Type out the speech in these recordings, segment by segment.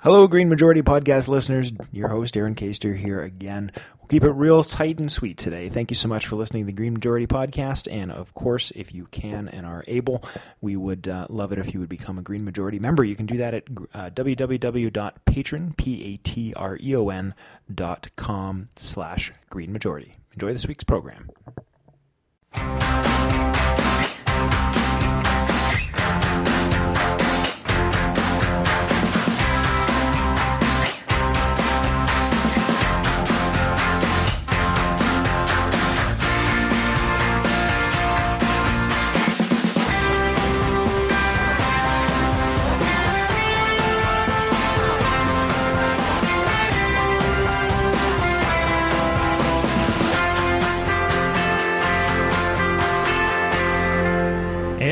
Hello, Green Majority Podcast listeners. Your host, Aaron Caster, here again. We'll keep it real tight and sweet today. Thank you so much for listening to the Green Majority Podcast. And of course, if you can and are able, we would uh, love it if you would become a Green Majority member. You can do that at uh, P-A-T-R-E-O-N dot com slash Green Majority. Enjoy this week's program.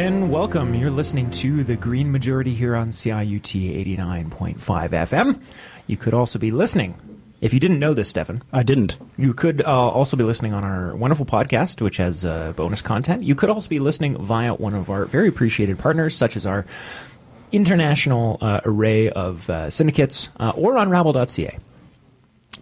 And welcome. You're listening to the Green Majority here on CIUT 89.5 FM. You could also be listening. If you didn't know this, Stefan, I didn't. you could uh, also be listening on our wonderful podcast, which has uh, bonus content. You could also be listening via one of our very appreciated partners, such as our international uh, array of uh, syndicates, uh, or on Rabble.ca.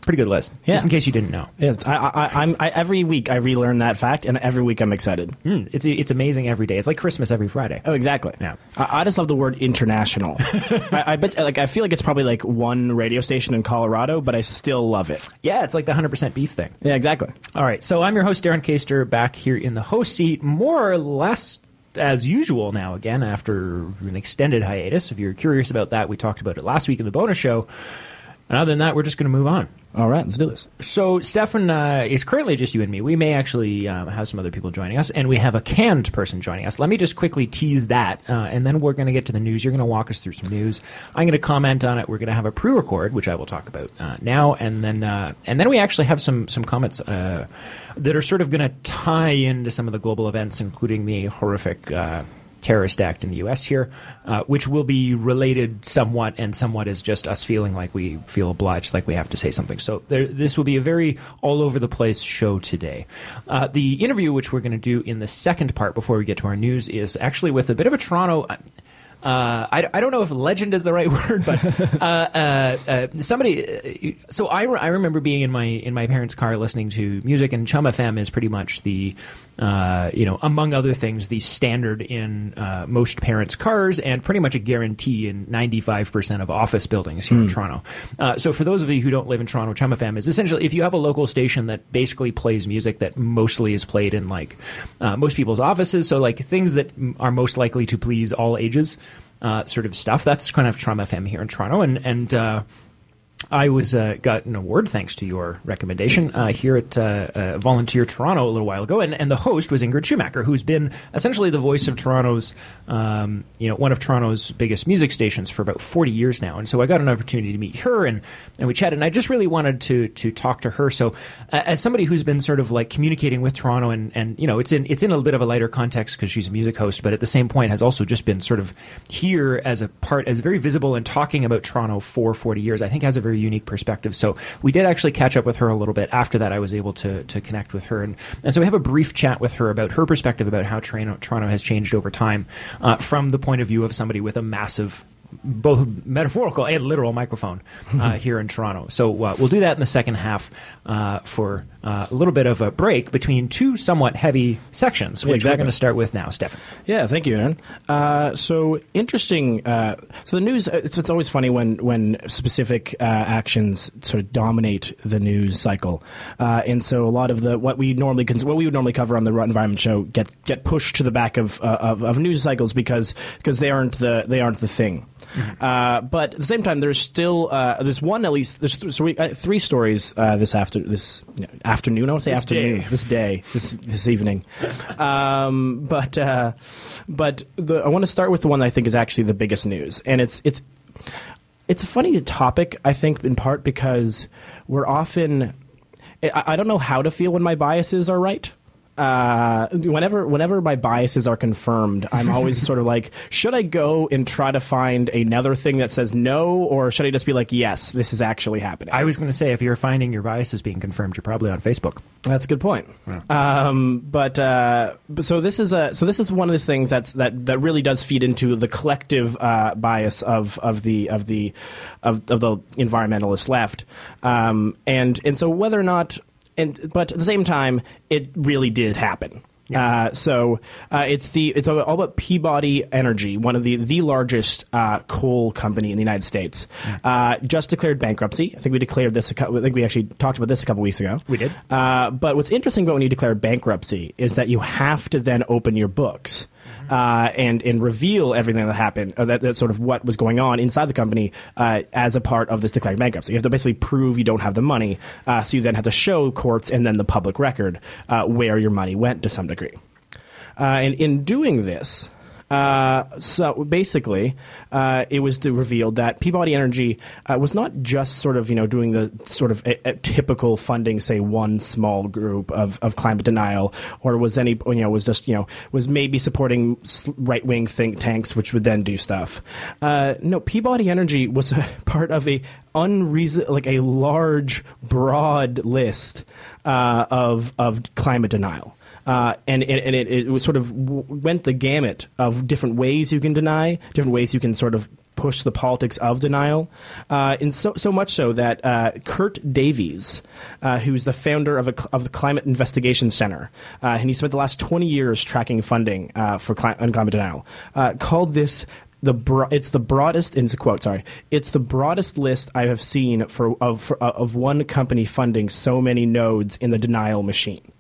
Pretty good list, Yeah. just in case you didn't know. Yes, I, I, I'm. I, every week I relearn that fact, and every week I'm excited. Mm, it's it's amazing every day. It's like Christmas every Friday. Oh, exactly. Yeah. I, I just love the word international. I, I bet. Like, I feel like it's probably like one radio station in Colorado, but I still love it. Yeah, it's like the 100% beef thing. Yeah, exactly. All right, so I'm your host, Darren Caster, back here in the host seat, more or less as usual now again after an extended hiatus. If you're curious about that, we talked about it last week in the bonus show. And other than that, we're just going to move on. All right, let's do this. So, Stefan, uh, it's currently just you and me. We may actually um, have some other people joining us, and we have a canned person joining us. Let me just quickly tease that, uh, and then we're going to get to the news. You're going to walk us through some news. I'm going to comment on it. We're going to have a pre-record, which I will talk about uh, now, and then uh, and then we actually have some some comments uh, that are sort of going to tie into some of the global events, including the horrific. Uh, terrorist act in the U.S. here, uh, which will be related somewhat, and somewhat is just us feeling like we feel obliged, like we have to say something. So there, this will be a very all over the place show today. Uh, the interview, which we're going to do in the second part before we get to our news, is actually with a bit of a Toronto. Uh, I, I don't know if legend is the right word, but uh, uh, uh, somebody. uh, So I, re- I remember being in my in my parents' car listening to music, and Chum FM is pretty much the, uh, you know, among other things, the standard in uh, most parents' cars, and pretty much a guarantee in ninety five percent of office buildings here in Toronto. Uh, so for those of you who don't live in Toronto, Chum FM is essentially if you have a local station that basically plays music that mostly is played in like uh, most people's offices, so like things that m- are most likely to please all ages uh, sort of stuff. That's kind of Chum FM here in Toronto, and and uh, I was uh, got an award thanks to your recommendation uh, here at uh, uh, Volunteer Toronto a little while ago, and, and the host was Ingrid Schumacher, who's been essentially the voice of Toronto's, um, you know, one of Toronto's biggest music stations for about forty years now, and so I got an opportunity to meet her and and we chatted, and I just really wanted to to talk to her. So as somebody who's been sort of like communicating with Toronto, and and you know, it's in it's in a bit of a lighter context because she's a music host, but at the same point has also just been sort of here as a part as very visible and talking about Toronto for forty years. I think has a very unique perspective. So we did actually catch up with her a little bit after that. I was able to to connect with her, and and so we have a brief chat with her about her perspective about how Toronto, Toronto has changed over time uh, from the point of view of somebody with a massive both metaphorical and literal microphone uh, here in Toronto. So uh, we'll do that in the second half uh, for uh, a little bit of a break between two somewhat heavy sections, which we're going to start with now, Stefan. Yeah, thank you, Aaron. Uh, so interesting. Uh, so the news. It's, it's always funny when when specific uh, actions sort of dominate the news cycle, uh, and so a lot of the what we normally cons- what we would normally cover on the Rut Environment Show get get pushed to the back of uh, of, of news cycles because because they aren't the they aren't the thing. Uh, but at the same time, there's still uh, there's one at least there's th- so we, uh, three stories uh, this after this afternoon. I want to say This afternoon day. this day this this evening. Um, but uh, but the, I want to start with the one that I think is actually the biggest news, and it's it's it's a funny topic. I think in part because we're often I, I don't know how to feel when my biases are right. Uh, whenever whenever my biases are confirmed, I'm always sort of like, should I go and try to find another thing that says no, or should I just be like, yes, this is actually happening? I was going to say, if you're finding your biases being confirmed, you're probably on Facebook. That's a good point. Um, but uh, but so this is a so this is one of those things that's that that really does feed into the collective uh, bias of of the of the of, of the environmentalist left, um, and and so whether or not and but at the same time, it really did happen. Uh, so uh, it's the it's all about Peabody Energy, one of the the largest uh, coal company in the United States. Uh, just declared bankruptcy. I think we declared this. A cou- I think we actually talked about this a couple weeks ago. We did. Uh, but what's interesting about when you declare bankruptcy is that you have to then open your books. Uh, and and reveal everything that happened, or that, that's sort of what was going on inside the company uh, as a part of this declared bankruptcy. You have to basically prove you don't have the money, uh, so you then have to show courts and then the public record uh, where your money went to some degree. Uh, and in doing this, uh, so basically, uh, it was revealed that Peabody Energy uh, was not just sort of you know doing the sort of a, a typical funding, say one small group of, of climate denial, or was any you know was just you know was maybe supporting right wing think tanks, which would then do stuff. Uh, no, Peabody Energy was part of a unreason like a large, broad list uh, of of climate denial. Uh, and and, and it, it was sort of went the gamut of different ways you can deny, different ways you can sort of push the politics of denial, uh, and so so much so that uh, Kert Davies, uh, who's the founder of a, of the Climate Investigation Center, uh, and he spent the last twenty years tracking funding uh, for cli- on climate denial, uh, called this the bro- it's the broadest a quote sorry it's the broadest list I have seen for of for, of one company funding so many nodes in the denial machine.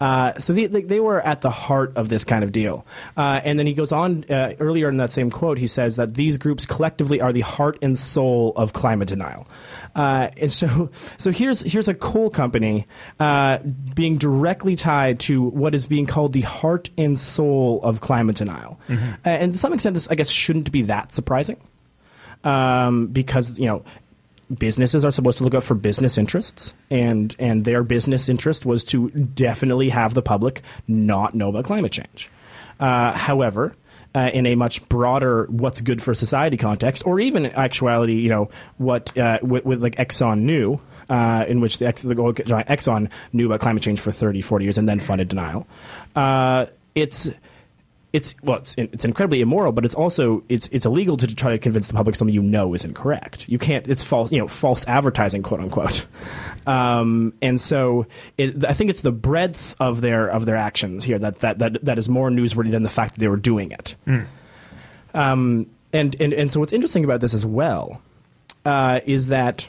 Uh, so they, they, were at the heart of this kind of deal. Uh, and then he goes on uh, earlier in that same quote, he says that these groups collectively are the heart and soul of climate denial. Uh, and so, so here's here's a coal company uh, being directly tied to what is being called the heart and soul of climate denial. Uh, and to some extent, this I guess shouldn't be that surprising um, because you know businesses are supposed to look out for business interests, and and their business interest was to definitely have the public not know about climate change. Uh, however. Uh, in a much broader "what's good for society" context, or even in actuality, you know what uh, with, with like Exxon knew, uh, in which the, Ex- the oil giant Exxon knew about climate change for 30, 40 years and then funded denial. Uh, it's it's well, it's, it's incredibly immoral, but it's also it's it's illegal to try to convince the public something you know is incorrect. You can't. It's false, you know, false advertising, quote unquote. Um, and so it, I think it's the breadth of their of their actions here that that that, that is more newsworthy than the fact that they were doing it. Um, and, and and so what's interesting about this as well uh, is that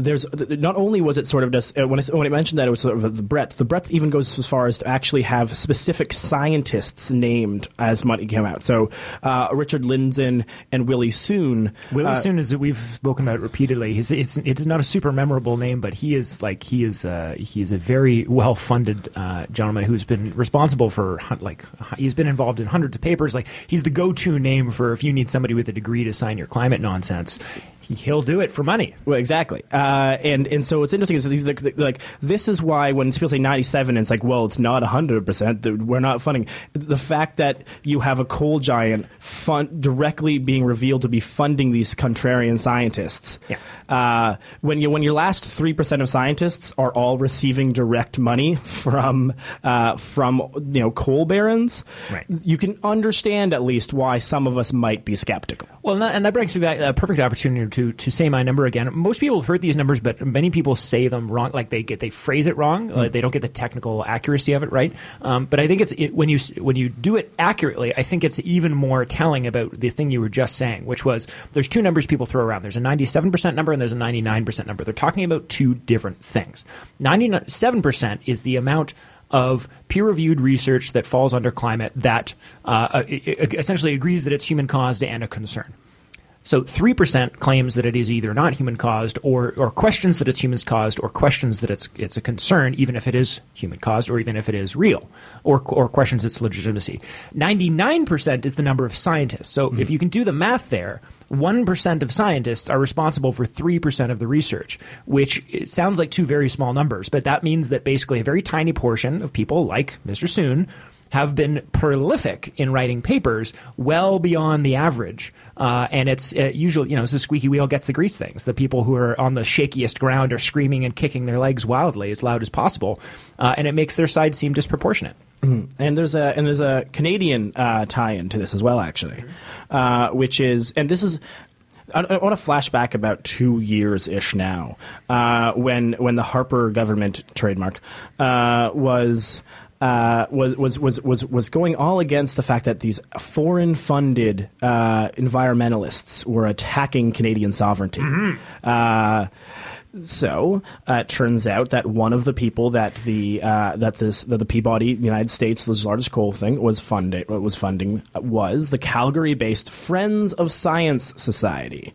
there's not only was it sort of just uh, when I, when I mentioned that it was sort of the breadth. The breadth even goes as far as to actually have specific scientists named as money came out. So uh, Richard Lindzen and Willie Soon. Willie uh, Soon is we've spoken about repeatedly. He's it's it's not a super memorable name, but he is like he is uh, he is a very well funded uh, gentleman who's been responsible for like he's been involved in hundreds of papers. Like he's the go to name for if you need somebody with a degree to sign your climate nonsense. He'll do it for money. Well, exactly, uh, and and so what's interesting is that these like, like this is why when people say ninety seven, it's like well, it's not hundred percent. We're not funding the fact that you have a coal giant fund directly being revealed to be funding these contrarian scientists. Yeah. Uh, when you when your last three percent of scientists are all receiving direct money from uh, from you know coal barons, Right. you can understand at least why some of us might be skeptical. Well, and that, brings me back a perfect opportunity to to say my number again. Most people have heard these numbers, but many people say them wrong. Like they get they phrase it wrong. Like they don't get the technical accuracy of it right. Um, but I think it's it, when you when you do it accurately, I think it's even more telling about the thing you were just saying, which was there's two numbers people throw around. There's a 97 percent number and there's a 99 percent number. They're talking about two different things. 97 percent is the amount of peer-reviewed research that falls under climate that uh, uh, essentially agrees that it's human caused and a concern. So 3% claims that it is either not human caused or, or questions that it's human caused or questions that it's, it's a concern, even if it is human caused or even if it is real or, or questions its legitimacy. 99% is the number of scientists. So if hmm. you can do the math there, 1% of scientists are responsible for 3% of the research, which it sounds like two very small numbers, but that means that basically a very tiny portion of people like Mr. Soon have been prolific in writing papers well beyond the average. Uh, and it's uh, usually, you know, it's the squeaky wheel gets the grease things. The people who are on the shakiest ground are screaming and kicking their legs wildly as loud as possible. Uh, and it makes their side seem disproportionate. And there's a and there's a Canadian uh, tie-in to this as well, actually, uh, which is and this is. I, I want to flash back about two years ish now, uh, when when the Harper government trademark uh, was. Uh, was, was was was was going all against the fact that these foreign funded uh, environmentalists were attacking Canadian sovereignty. Uh, so uh, it turns out that one of the people that the uh, that this that the Peabody United States, the largest coal thing, was funding was funding was the Calgary-based Friends of Science Society.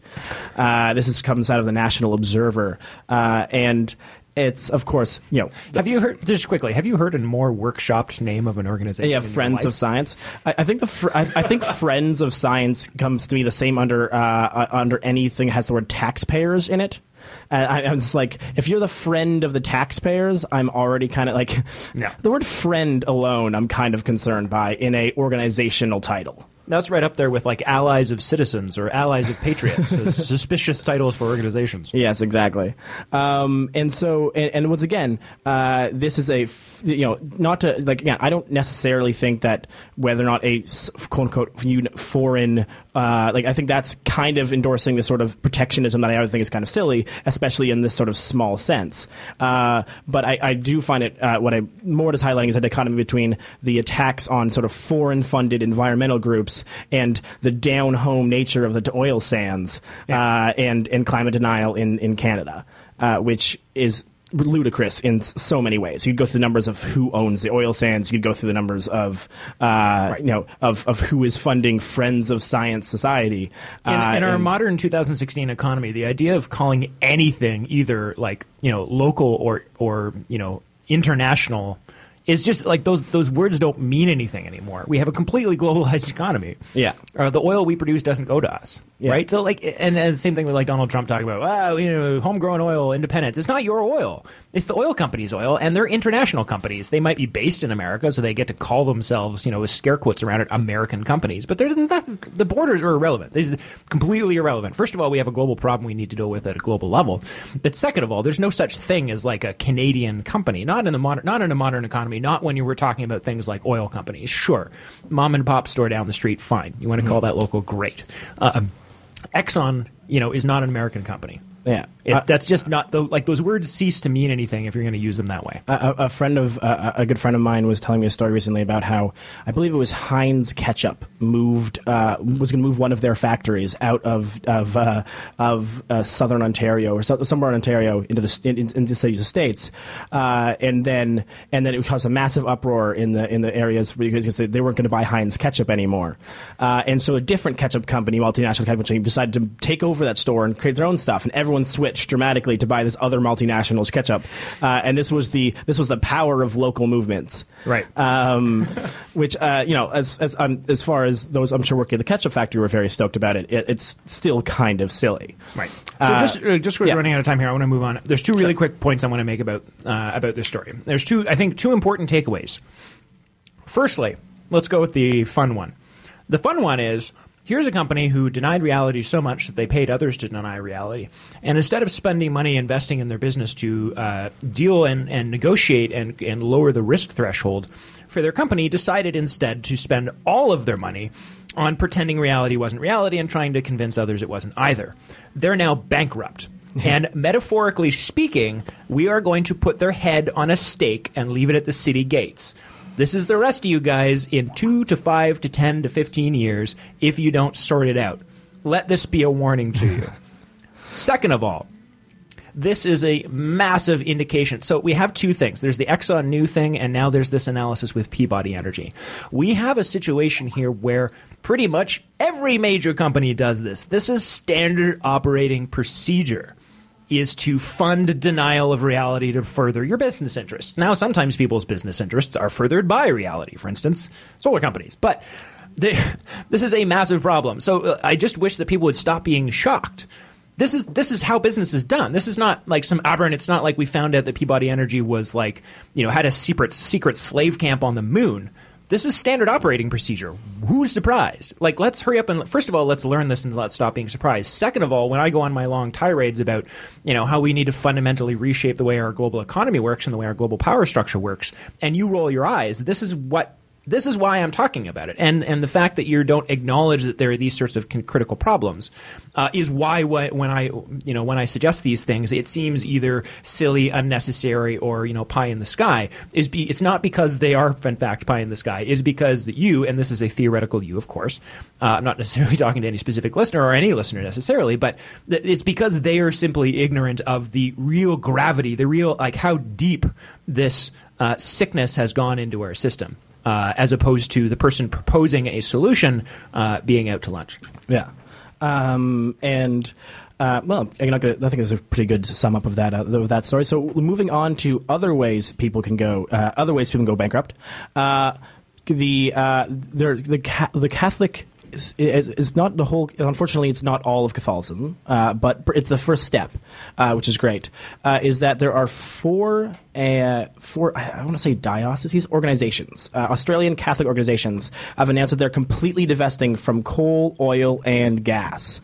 Uh, this is, comes out of the National Observer, uh, and it's of course you know Have you heard, just quickly, have you heard a more workshopped name of an organization? yeah, Friends of Science. I, I think the fr- I, I think Friends of Science comes to me the same under uh, uh, under anything that has the word taxpayers in it. Uh, I, I was like, if you're the friend of the taxpayers, I'm already kind of like, Yeah. the word friend alone, I'm kind of concerned by in a organizational title. That's right up there with like allies of citizens or allies of patriots, suspicious titles for organizations. Yes, exactly. Um, and so, and, and once again, uh, this is a, f- you know, not to, like, again, I don't necessarily think that whether or not a quote unquote foreign, uh, like, I think that's kind of endorsing this sort of protectionism that I always think is kind of silly, especially in this sort of small sense. Uh, but I, I do find it, uh, what I'm more is highlighting is a dichotomy between the attacks on sort of foreign funded environmental groups and the down home nature of the oil sands uh, and, and climate denial in, in Canada, uh, which is ludicrous in so many ways. You'd go through the numbers of who owns the oil sands. You'd go through the numbers of, uh, you know, of, of who is funding Friends of Science Society. In, uh, in our and- modern 2016 economy, the idea of calling anything either like you know local or or you know international is just like those those words don't mean anything anymore. We have a completely globalized economy. Yeah. uh, the oil we produce doesn't go to us, Yeah. right? So like, and, and the same thing with like Donald Trump talking about, wow, you know, homegrown oil, independence. It's not your oil; it's the oil company's oil, and they're international companies. They might be based in America, so they get to call themselves, you know, with scare quotes around it, American companies. But they're not, the borders are irrelevant. They're completely irrelevant. First of all, we have a global problem we need to deal with at a global level. But second of all, there's no such thing as like a Canadian company, not in the modern, not in a modern economy, not when you were talking about things like oil companies. Sure, mom and pop store down the street, fine. You want to call that local, great. Uh, Exxon, you know, is not an American company. Yeah. It, Uh, that's just not the like those words cease to mean anything if you're going to use them that way. a, a friend of uh, a good friend of mine was telling me a story recently about how I believe it was Heinz ketchup moved uh, was going to move one of their factories out of of uh, of uh, southern Ontario or so, somewhere in Ontario into the in, in- into the states, uh, and then and then it caused a massive uproar in the in the areas because they, they weren't going to buy Heinz ketchup anymore, uh, and so a different ketchup company, multinational ketchup company, decided to take over that store and create their own stuff, and everyone switched dramatically to buy this other multinational's ketchup, uh, and this was the this was the power of local movements, Right. Um, which uh, you know, as as um, as far as those I'm sure working at the ketchup factory were very stoked about it. it it's still kind of silly, Right. So Uh, just uh, just yeah. running out of time here, I want to move on. There's two really quick points I want to make about uh, about this story. There's two, I think, two important takeaways. Firstly, let's go with the fun one. The fun one is here's a company who denied reality so much that they paid others to deny reality, and instead of spending money investing in their business to uh, deal and, and negotiate and and lower the risk threshold for their company, decided instead to spend all of their money on pretending reality wasn't reality and trying to convince others it wasn't either. They're now bankrupt. and metaphorically speaking, we are going to put their head on a stake and leave it at the city gates. This is the rest of you guys in two to five to ten to fifteen years if you don't sort it out. Let this be a warning to you. Second of all, this is a massive indication. So we have two things. There's the Exxon knew thing, and now there's this analysis with Peabody Energy. We have a situation here where pretty much every major company does this. This is standard operating procedure is to fund denial of reality to further your business interests. Now, sometimes people's business interests are furthered by reality, for instance, solar companies. But they, this is a massive problem. So uh, I just wish that people would stop being shocked. This is this is how business is done. This is not like some aberrant. It's not like we found out that Peabody Energy was like you know had a secret secret slave camp on the moon. This is standard operating procedure. Who's surprised? Like, let's hurry up and first of all, let's learn this and let's stop being surprised. Second of all, when I go on my long tirades about, you know, how we need to fundamentally reshape the way our global economy works and the way our global power structure works, and you roll your eyes, this is what this is why I'm talking about it, and and the fact that you don't acknowledge that there are these sorts of critical problems uh, is why wh- when I you know when I suggest these things, it seems either silly, unnecessary, or you know pie in the sky. Is be it's not because they are in fact pie in the sky. Is because that you and this is a theoretical you, of course. Uh, I'm not necessarily talking to any specific listener or any listener necessarily, but th- it's because they are simply ignorant of the real gravity, the real like how deep this uh, sickness has gone into our system uh, as opposed to the person proposing a solution uh, being out to lunch. Yeah. Um, and uh, well, I think it's a pretty good sum up of that uh, of that story. So moving on to other ways people can go, uh, other ways people can go bankrupt. Uh, the uh, the ca- the Catholic is, is, not the whole. Unfortunately, it's not all of Catholicism, uh, but it's the first step, uh, which is great. Uh, is that there are four, uh, four I want to say dioceses organizations, uh, Australian Catholic organizations, have announced that they're completely divesting from coal, oil, and gas.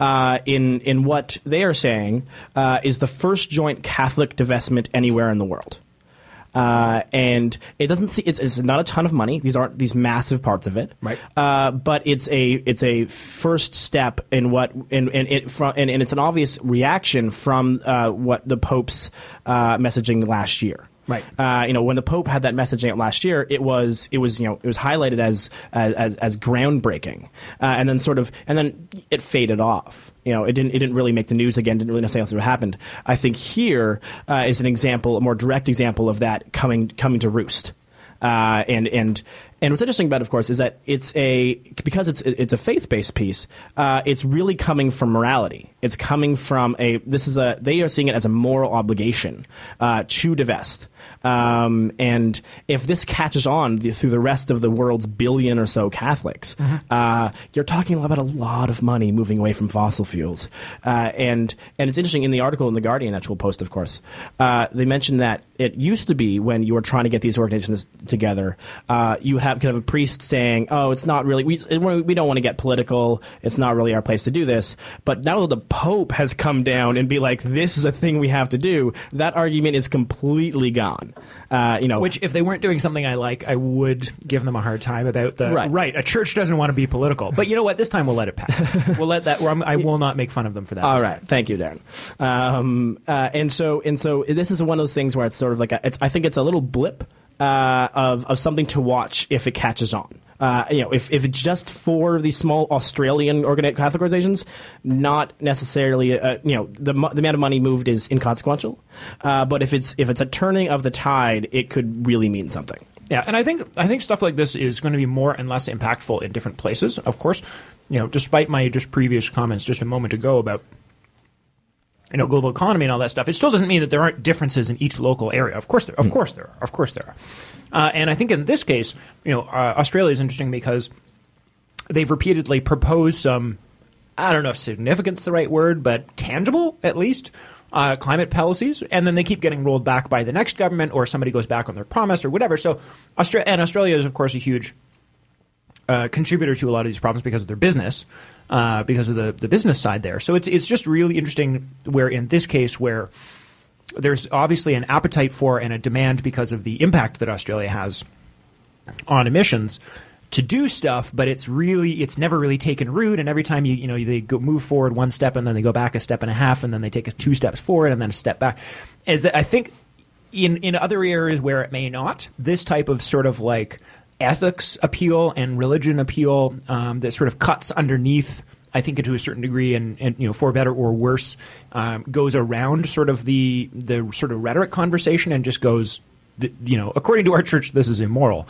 Uh, in in what they are saying uh, is the first joint Catholic divestment anywhere in the world. Uh, and it doesn't see it's, it's, not a ton of money. These aren't these massive parts of it, right? Uh, but it's a it's a first step in what and and it from and, and it's an obvious reaction from uh, what the Pope's uh, messaging last year. Right. Uh, you know, when the Pope had that message out last year, it was it was you know it was highlighted as as as groundbreaking, uh, and then sort of and then it faded off. You know, it didn't it didn't really make the news again. Didn't really necessarily what happened. I think here uh, is an example, a more direct example of that coming coming to roost. Uh, and and and what's interesting about it, of course, is that it's a because it's it's a faith based piece. Uh, it's really coming from morality. It's coming from a this is a they are seeing it as a moral obligation uh, to divest. Um, and if this catches on the, through the rest of the world's billion or so Catholics, mm-hmm. uh, you're talking about a lot of money moving away from fossil fuels. Uh, and and it's interesting in the article in the Guardian that we'll post, of course, uh, they mentioned that it used to be when you were trying to get these organizations together, uh, you have kind of a priest saying, "Oh, it's not really we we don't want to get political. It's not really our place to do this." But now that the Pope has come down and be like, "This is a thing we have to do," that argument is completely gone. Uh, you know, which if they weren't doing something I like, I would give them a hard time about the right. right. A church doesn't want to be political, but you know what? This time we'll let it pass. we'll let that. I will not make fun of them for that. All right, time. thank you, Darren. Um, uh, and so and so, this is one of those things where it's sort of like a, I think it's a little blip uh, of of something to watch if it catches on. Uh, you know, if, if it's just for these small Australian organi- Catholic organizations, not necessarily, uh, you know, the, the amount of money moved is inconsequential. Uh, but if it's if it's a turning of the tide, it could really mean something. Yeah, and I think I think stuff like this is going to be more and less impactful in different places. Of course, you know, despite my just previous comments just a moment ago about you know global economy and all that stuff, it still doesn't mean that there aren't differences in each local area. Of course, there. Of mm. course, there are. Of course, there are. Uh, and I think in this case, you know, uh, Australia is interesting because they've repeatedly proposed some, I don't know if significant's the right word, but tangible at least. Uh, climate policies, and then they keep getting rolled back by the next government, or somebody goes back on their promise, or whatever. So, Austra- and Australia is, of course, a huge uh, contributor to a lot of these problems because of their business, uh, because of the, the business side there. So it's it's just really interesting where in this case where there's obviously an appetite for and a demand because of the impact that Australia has on emissions to do stuff, but it's really it's never really taken root. And every time you you know they go move forward one step and then they go back a step and a half and then they take a, two steps forward and then a step back. Is that I think in in other areas where it may not, this type of sort of like ethics appeal and religion appeal um, that sort of cuts underneath I think to a certain degree, and, and you know, for better or worse, um, goes around sort of the the sort of rhetoric conversation and just goes, you know, according to our church, this is immoral.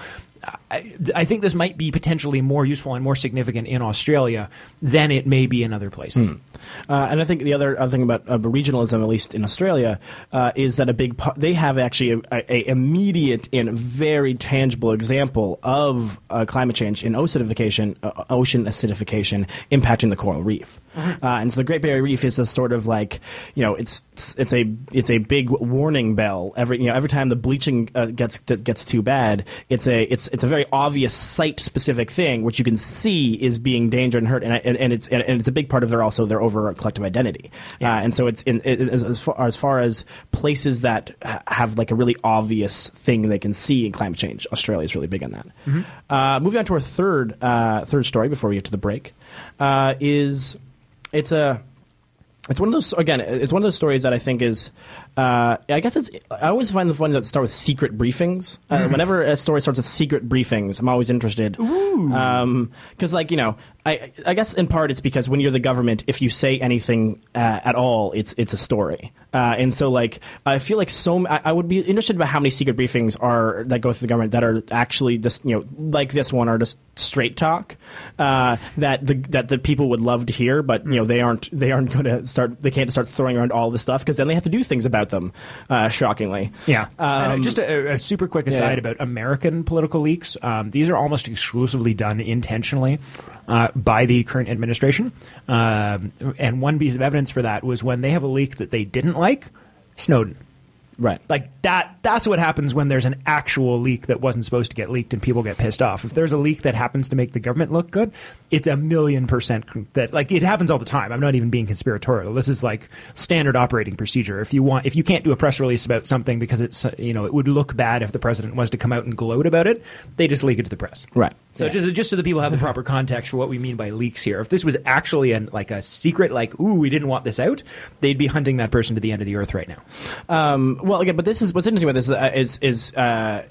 I, I, think this might be potentially more useful and more significant in Australia than it may be in other places. Mm. Uh, and I think the other, other thing about uh, regionalism, at least in Australia, uh, is that a big they have actually a, a, immediate and very tangible example of uh, climate change in acidification, uh, ocean acidification impacting the coral reef. Mm-hmm. Uh, and so the Great Barrier Reef is this sort of like you know it's it's a it's a big warning bell every you know every time the bleaching uh, gets gets too bad it's a it's it's a very obvious site specific thing which you can see is being danger and hurt and, and, and it's and, it's a big part of their also their over collective identity yeah. uh, and so it's in it, as, far, as far as places that have like a really obvious thing they can see in climate change Australia is really big on that. Mm-hmm. Uh, moving on to our third uh, third story before we get to the break uh, is it's a it's one of those again it's one of those stories that i think is uh, i guess it's i always find the fun that start with secret briefings. Uh, mm. whenever a story starts with secret briefings i'm always interested. Because um, like you know I, I guess in part it's because when you're the government, if you say anything uh, at all, it's it's a story, uh, and so like I feel like so I, I, would be interested about how many secret briefings are that go through the government that are actually just you know like this one are just straight talk uh, that the that the people would love to hear, but you know they aren't they aren't going to start they can't start throwing around all this stuff because then they have to do things about them. Uh, shockingly, yeah. Uh, um, just a, a, super quick aside yeah. about American political leaks. Um, these are almost exclusively done intentionally uh, by the current administration. Um, and one piece of evidence for that was when they have a leak that they didn't like, Snowden. Right. Like that that's what happens when there's an actual leak that wasn't supposed to get leaked and people get pissed off. If there's a leak that happens to make the government look good, it's a million percent that like it happens all the time. I'm not even being conspiratorial. This is like standard operating procedure. If you want if you can't do a press release about something because it's you know, it would look bad if the president was to come out and gloat about it, they just leak it to the press. Right. So yeah. just just so the people have the proper context for what we mean by leaks here. If this was actually an like a secret like ooh, we didn't want this out, they'd be hunting that person to the end of the earth right now. Um, well, again, but this is what's interesting about this uh, is is. Uh,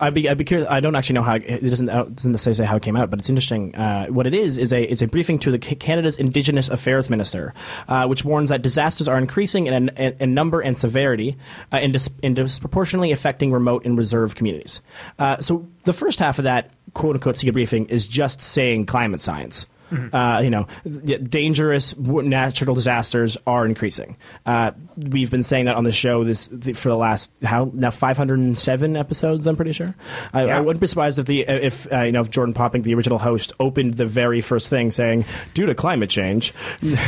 I'd be, I'd be curious. I don't actually know how it doesn't, it doesn't say how it came out, but it's interesting. Uh, what it is is a is a briefing to the Canada's Indigenous Affairs Minister, uh, which warns that disasters are increasing in, in, in number and severity, uh, and, dis, and, disproportionately affecting remote and reserve communities. Uh, so the first half of that quote unquote secret briefing is just saying climate science. Mm-hmm. Uh, you know, dangerous natural disasters are increasing. Uh, we've been saying that on the show this the, for the last how now 507 episodes. I'm pretty sure. I, yeah. I wouldn't be surprised if the if uh, you know if Jordan Popping, the original host, opened the very first thing saying, "Due to climate change,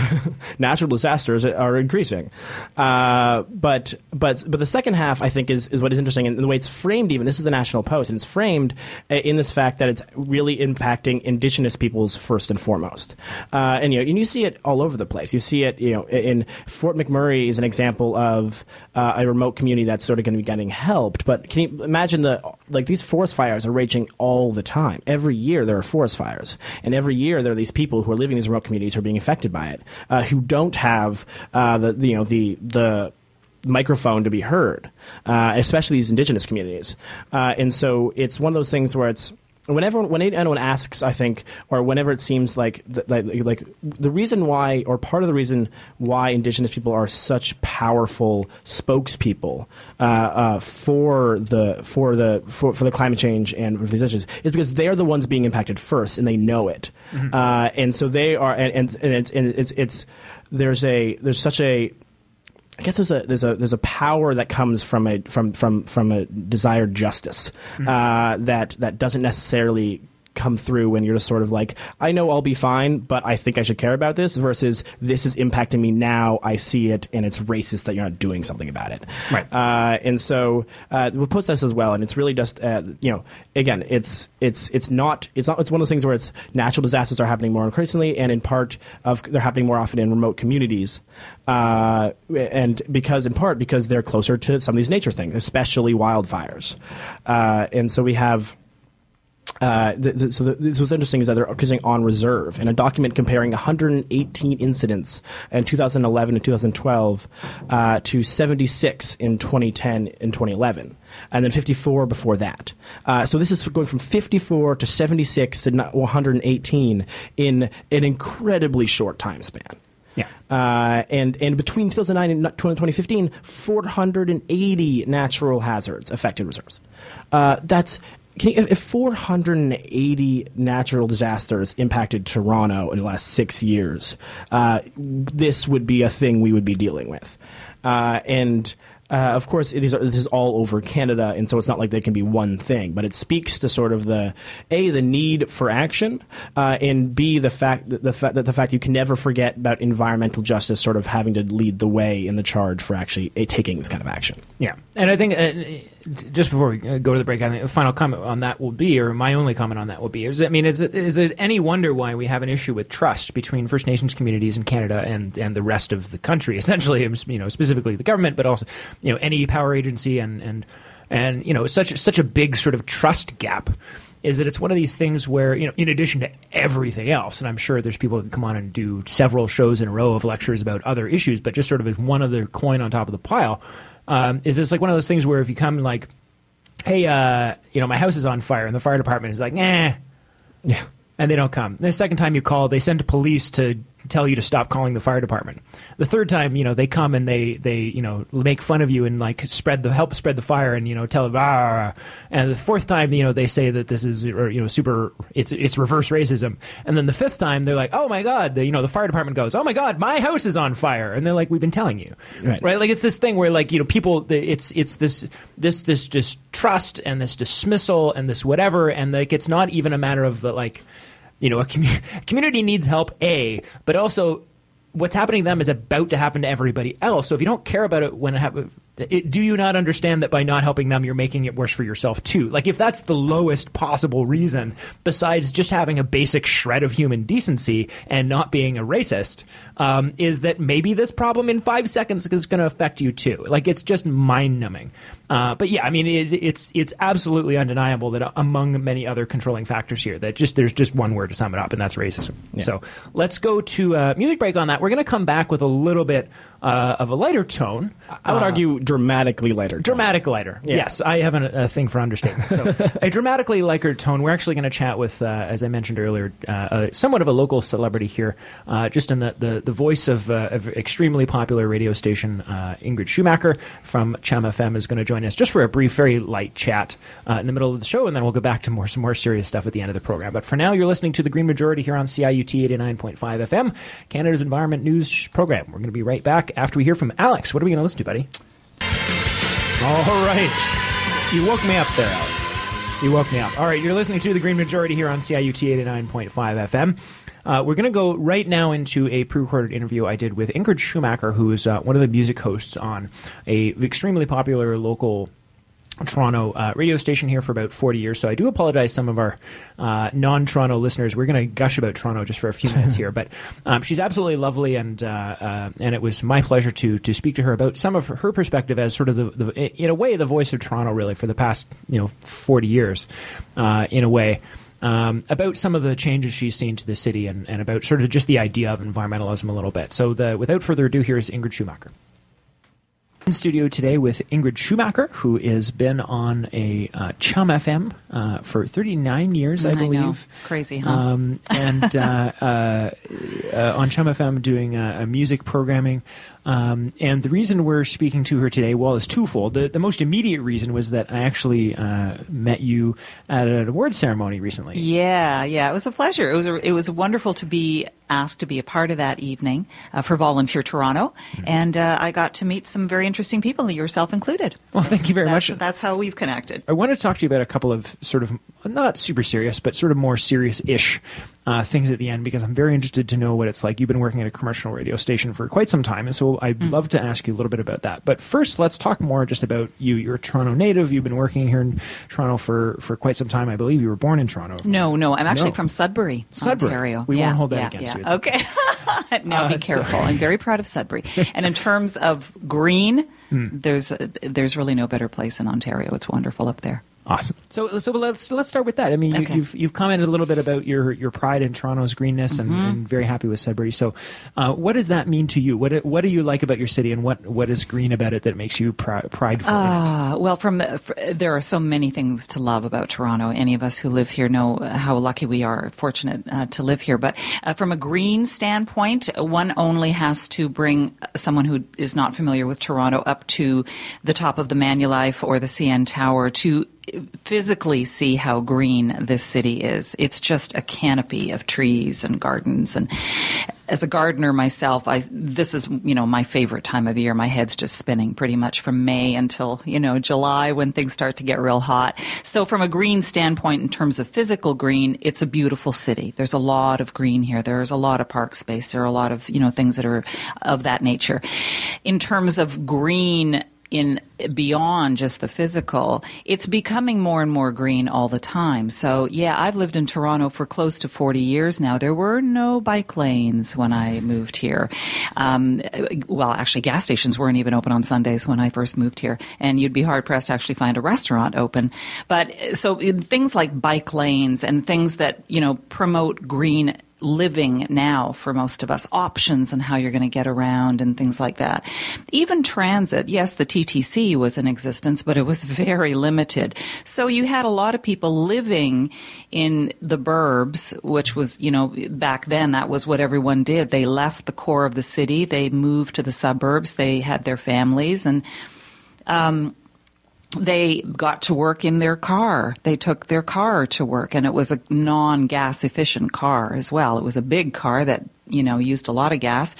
natural disasters are increasing." Uh, but but but the second half, I think, is is what is interesting, and the way it's framed. Even this is the National Post, and it's framed uh, in this fact that it's really impacting Indigenous peoples first and foremost foremost. Uh, and you know, and you see it all over the place. You see it, you know, in Fort McMurray is an example of uh, a remote community that's sort of going to be getting helped. But can you imagine the like these forest fires are raging all the time. Every year there are forest fires, and every year there are these people who are living in these remote communities who are being affected by it, uh, who don't have uh, the, you know the the microphone to be heard, uh, especially these indigenous communities. Uh, and so it's one of those things where it's whenever when anyone asks, I think, or whenever it seems like like, like the reason why, or part of the reason why Indigenous people are such powerful spokespeople uh, uh, for the for the for, for the climate change and for these issues is because they are the ones being impacted first, and they know it, mm-hmm. uh, and so they are, and, and, and, it's, and it's it's there's a there's such a guess there's a there's a there's a power that comes from a from from from a desired justice mm-hmm. uh, that that doesn't necessarily come through when you're just sort of like, I know I'll be fine, but I think I should care about this versus this is impacting me now. I see it and it's racist that you're not doing something about it. Right. Uh, and so uh, we'll post this as well. And it's really just, uh, you know, again, it's it's it's not it's not it's one of those things where it's natural disasters are happening more increasingly, and in part of they're happening more often in remote communities, uh, and because in part because they're closer to some of these nature things, especially wildfires. Uh, and so we have uh, th- th- so th- this was interesting is that they're considering on reserve in a document comparing 118 incidents in 2011 and 2012 uh, to 76 in 2010 and 2011 and then 54 before that uh, so this is going from 54 to 76 to 118 in an incredibly short time span Yeah. uh, and and between 2009 and 2015, 480 natural hazards affected reserves. Uh, that's you, if, if 480 natural disasters impacted Toronto in the last six years, uh, this would be a thing we would be dealing with, uh, and. Uh, of course, it is, this is all over Canada, and so it's not like there can be one thing. But it speaks to sort of the a the need for action, uh, and b the fact that the fact that the fact you can never forget about environmental justice, sort of having to lead the way in the charge for actually uh, taking this kind of action. Yeah, and I think uh, just before we uh, go to the break, I think the final comment on that will be, or my only comment on that will be, is I mean, is it, is it any wonder why we have an issue with trust between First Nations communities in Canada and and the rest of the country? Essentially, you know, specifically the government, but also you know any power agency and and and you know such such a big sort of trust gap is that it's one of these things where you know in addition to everything else and i'm sure there's people that come on and do several shows in a row of lectures about other issues but just sort of as one other coin on top of the pile um, is this like one of those things where if you come like hey uh, you know my house is on fire and the fire department is like nah Yeah. and they don't come. The second time you call, they send police to tell you to stop calling the fire department. The third time, you know, they come and they they you know make fun of you and like spread the help spread the fire and you know tell ah. And the fourth time, you know, they say that this is or, you know super it's it's reverse racism. And then the fifth time, they're like, oh my god, the, you know, the fire department goes, oh my god, my house is on fire, and they're like, we've been telling you, Right. right? Like it's this thing where like you know people it's it's this this this distrust and this dismissal and this whatever and like it's not even a matter of the like you know a commu- community needs help a but also what's happening to them is about to happen to everybody else. So if you don't care about it when it happens it, do you not understand that by not helping them you're making it worse for yourself too? Like if that's the lowest possible reason besides just having a basic shred of human decency and not being a racist um, is that maybe this problem in five seconds is going to affect you too. Like it's just mind numbing uh, but yeah i mean it, it's it's absolutely undeniable that among many other controlling factors here that just there's just one word to sum it up and that's racism. So let's go to uh, music break on that. We're going to come back with a little bit uh, of a lighter tone I would Uh, argue dramatically lighter. Dramatic lighter. Yes, I have an, a thing for understatement. So, a dramatically lighter tone. We're actually going to chat with, uh, as I mentioned earlier, uh, a, somewhat of a local celebrity here, uh, just in the, the, the voice of, uh, of extremely popular radio station uh, Ingrid Schumacher from Chum FM is going to join us just for a brief, very light chat uh, in the middle of the show, and then we'll go back to more some more serious stuff at the end of the program. But for now, you're listening to the Green Majority here on CIUT 89.5 FM, Canada's Environment News program. We're going to be right back after we hear from Alex. What are we going to listen to, buddy? All right. You woke me up there, Alex. You woke me up. All right, you're listening to the Green Majority here on CIUT 89.5 FM. Uh, we're going to go right now into a pre-recorded interview I did with Ingrid Schumacher, who is uh, one of the music hosts on a extremely popular local Toronto uh, radio station here for about 40 years. So I do apologize some of our uh, non-Toronto listeners. We're going to gush about Toronto just for a few minutes here, but um, she's absolutely lovely, and uh, uh, and it was my pleasure to to speak to her about some of her, perspective as sort of the, the in a way the voice of Toronto really for the past you know 40 years, uh, in a way. Um, about some of the changes she's seen to the city and, and about sort of just the idea of environmentalism a little bit. So, the, without further ado, here is Ingrid Schumacher in studio today with Ingrid Schumacher, who has been on a uh, Chum FM uh, for 39 years, I I know. believe. Crazy, huh? Um, and uh, uh, uh, on Chum FM doing uh, a music programming. Um, and the reason we're speaking to her today, well, is twofold. The, the most immediate reason was that I actually uh, met you at an award ceremony recently. Yeah, yeah, it was a pleasure. It was a, it was wonderful to be asked to be a part of that evening uh, for Volunteer Toronto, Hmm. and uh, I got to meet some very interesting people, yourself included. Well, thank you very that's, much. That's how we've connected. I wanted to talk to you about a couple of sort of not super serious, but sort of more serious-ish uh, things at the end because I'm very interested to know what it's like. You've been working at a commercial radio station for quite some time, and so I'd love to ask you a little bit about that. But first, let's talk more just about you. You're a Toronto native. You've been working here in Toronto for, for quite some time. I believe you were born in Toronto. No, no, I'm actually No. from Sudbury, Sudbury. Ontario. We yeah, won't hold that yeah, against yeah. you. It's okay. Now Uh, be so- careful. I'm very proud of Sudbury. and in terms of green, Hmm. there's there's really no better place in Ontario. It's wonderful up there. Awesome. So, so let's let's start with that. I mean, you, Okay. you've you've commented a little bit about your your pride in Toronto's greenness, and, Mm-hmm. and very happy with Sudbury. So, uh, what does that mean to you? What what do you like about your city, and what what is green about it that makes you pri- prideful? Uh, well, from the, there are so many things to love about Toronto. Any of us who live here know how lucky we are, fortunate uh, to live here. But uh, from a green standpoint, one only has to bring someone who is not familiar with Toronto up to the top of the Manulife or the CN Tower to physically see how green this city is. It's just a canopy of trees and gardens. And as a gardener myself, I this is you know my favorite time of year. My head's just spinning pretty much from May until you know July when things start to get real hot. So from a green standpoint, in terms of physical green, it's a beautiful city. There's a lot of green here. There's a lot of park space. There are a lot of you know things that are of that nature. In terms of green in beyond just the physical, it's becoming more and more green all the time. So yeah, I've lived in Toronto for close to 40 years now. There were no bike lanes when I moved here. Um, well, actually, gas stations weren't even open on Sundays when I first moved here, and you'd be hard pressed to actually find a restaurant open. But so things like bike lanes and things that you know promote green living now for most of us, options and how you're going to get around and things like that. Even transit, yes, the TTC was in existence, but it was very limited. So you had a lot of people living in the burbs, which was, you know, back then that was what everyone did. They left the core of the city, they moved to the suburbs, they had their families and um, they got to work in their car. They took their car to work, and it was a non gas efficient car as well. It was a big car that, you know, used a lot of gas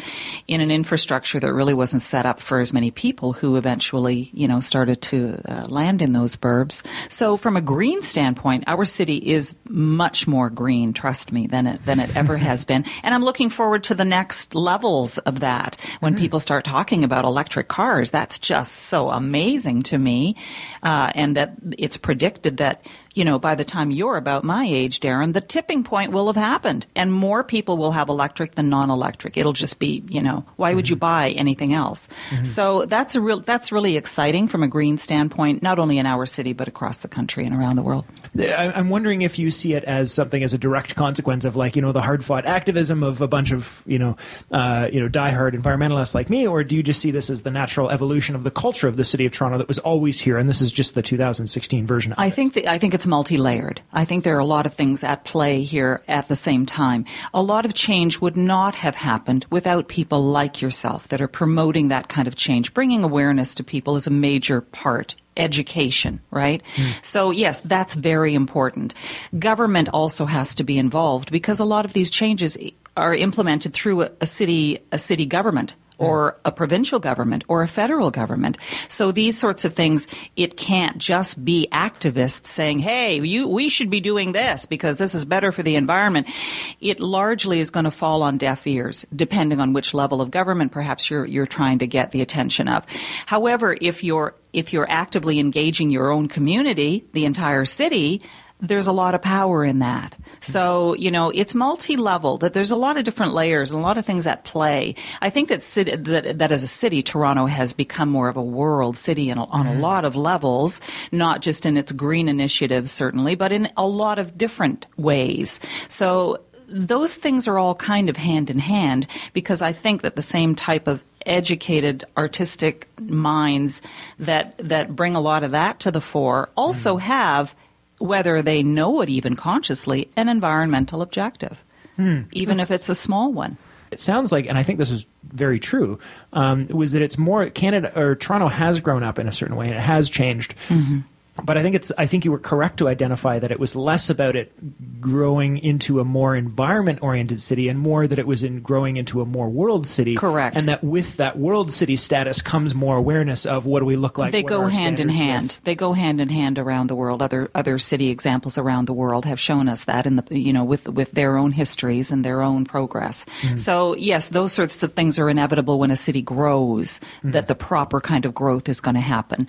in an infrastructure that really wasn't set up for as many people who eventually, you know, started to uh, land in those burbs. So, from a green standpoint, our city is much more green, trust me, than it, than it ever has been. And I'm looking forward to the next levels of that when people start talking about electric cars. That's just so amazing to me. Uh, and that it's predicted that, you know, by the time you're about my age, Darren, the tipping point will have happened and more people will have electric than non-electric. It'll just be, you know, why would you buy anything else? So that's a real, that's really exciting from a green standpoint, not only in our city, but across the country and around the world. I'm wondering if you see it as something as a direct consequence of like you know the hard fought activism of a bunch of you know uh, you know diehard environmentalists like me, or do you just see this as the natural evolution of the culture of the city of Toronto that was always here, and this is just the 2016 version of I it? think that, I think it's multi-layered. I think there are a lot of things at play here at the same time. A lot of change would not have happened without people like yourself that are promoting that kind of change. Bringing awareness to people is a major part. Education, right? Hmm. So yes, that's very important. Government also has to be involved because a lot of these changes are implemented through a, a city, a city government or a provincial government or a federal government. So these sorts of things, it can't just be activists saying, "Hey, you, we should be doing this because this is better for the environment." It largely is going to fall on deaf ears, depending on which level of government perhaps you're you're trying to get the attention of. However, if you're if you're actively engaging your own community, the entire city, there's a lot of power in that. So, you know, it's multi-level, that there's a lot of different layers and a lot of things at play. I think that, city, that, that as a city, Toronto has become more of a world city a, on a mm-hmm. lot of levels, not just in its green initiatives, certainly, but in a lot of different ways. So, those things are all kind of hand in hand because I think that the same type of educated artistic minds that that bring a lot of that to the fore also mm-hmm. have whether they know it even consciously an environmental objective even if it's a small one it sounds like, and I think this is very true, um, was that it's more Canada or Toronto has grown up in a certain way and it has changed. But I think it's. I think you were correct to identify that it was less about it growing into a more environment-oriented city, and more that it was in growing into a more world city. Correct. And that with that world city status comes more awareness of what do we look like. they go hand in hand. with- They go hand in hand around the world. Other other city examples around the world have shown us that in the you know with with their own histories and their own progress. Mm-hmm. So yes, those sorts of things are inevitable when a city grows. Mm-hmm. That the proper kind of growth is going to happen.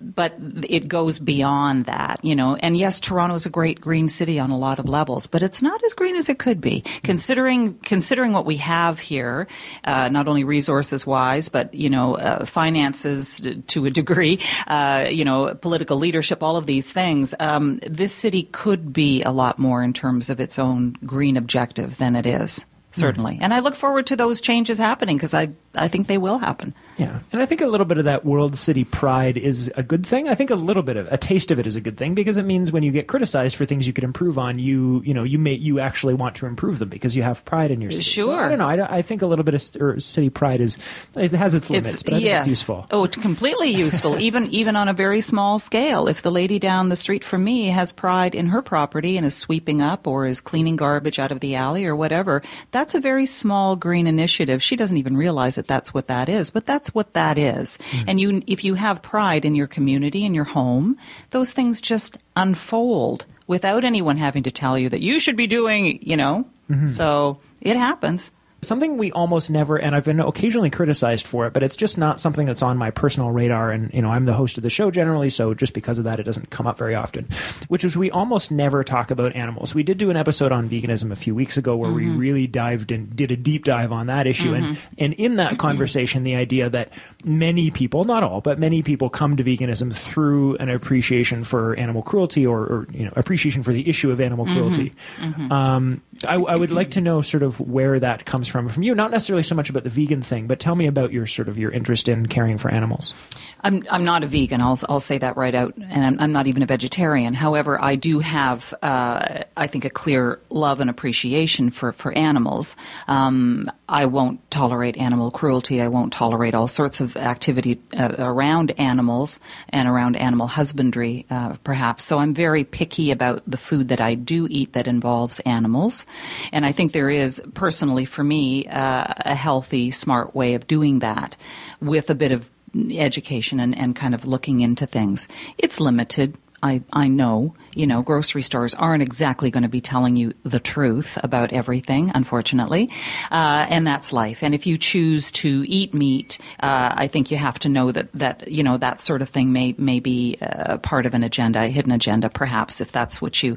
But it goes beyond that, you know. And yes, Toronto is a great green city on a lot of levels, but it's not as green as it could be, considering considering what we have here, uh, not only resources wise, but you know, uh, finances to a degree, uh, you know, political leadership, all of these things. Um, this city could be a lot more in terms of its own green objective than it is certainly. And I look forward to those changes happening because I, I think they will happen. Yeah. And I think a little bit of that world city pride is a good thing. I think a little bit of a taste of it is a good thing because it means when you get criticized for things you could improve on, you, you know, you may, you actually want to improve them because you have pride in your city. Sure. So, I don't know. I, I, think a little bit of city pride is, it has its limits, it's, but I yes. it's useful. Oh, it's completely useful, even, even on a very small scale. If the lady down the street from me has pride in her property and is sweeping up or is cleaning garbage out of the alley or whatever, that's a very small small green initiative. She doesn't even realize that that's what that is, but that's what that is. Mm-hmm. And you, if you have pride in your community, in your home, those things just unfold without anyone having to tell you that you should be doing, you know. Mm-hmm. So it happens something we almost never and I've been occasionally criticized for it, but it's just not something that's on my personal radar and you know, I'm the host of the show generally, so just because of that it doesn't come up very often. Which is we almost never talk about animals. We did do an episode on veganism a few weeks ago where mm-hmm. we really dived in did a deep dive on that issue mm-hmm. and and in that conversation the idea that many people, not all, but many people come to veganism through an appreciation for animal cruelty or, or you know, appreciation for the issue of animal mm-hmm. cruelty. Mm-hmm. Um, I, I would like to know sort of where that comes from from you. Not necessarily so much about the vegan thing, but tell me about your sort of your interest in caring for animals. I'm I'm not a vegan. I'll I'll say that right out, and I'm, I'm not even a vegetarian. However, I do have uh, I think a clear love and appreciation for for animals. Um, I won't tolerate animal cruelty. I won't tolerate all sorts of activity uh, around animals and around animal husbandry, uh, perhaps. So I'm very picky about the food that I do eat that involves animals, and I think there is personally for me uh, a healthy, smart way of doing that with a bit of education and, and kind of looking into things. It's limited. I, I know, you know, grocery stores aren't exactly going to be telling you the truth about everything, unfortunately. Uh, and that's life. And if you choose to eat meat, uh, I think you have to know that, that, you know, that sort of thing may, may be uh, part of an agenda, a hidden agenda, perhaps, if that's what you,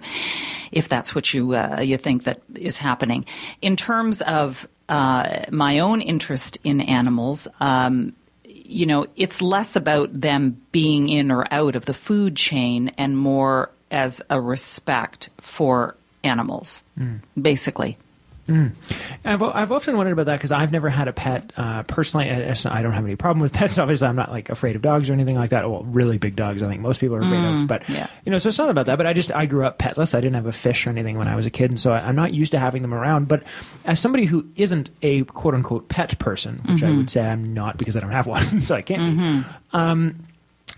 if that's what you, uh, you think that is happening. In terms of, uh, my own interest in animals, um, you know, it's less about them being in or out of the food chain and more as a respect for animals, mm. basically. Mm. I've, I've often wondered about that because I've never had a pet uh, personally. I, don't have any problem with pets. Obviously, I'm not like afraid of dogs or anything like that. Well, really big dogs, I think most people are afraid mm, of. But yeah. you know, so it's not about that. But I just I grew up petless. I didn't have a fish or anything when I was a kid, and so I, am not used to having them around. But as somebody who isn't a quote unquote pet person, which mm-hmm. I would say I'm not because I don't have one, so I can't. Mm-hmm. Um,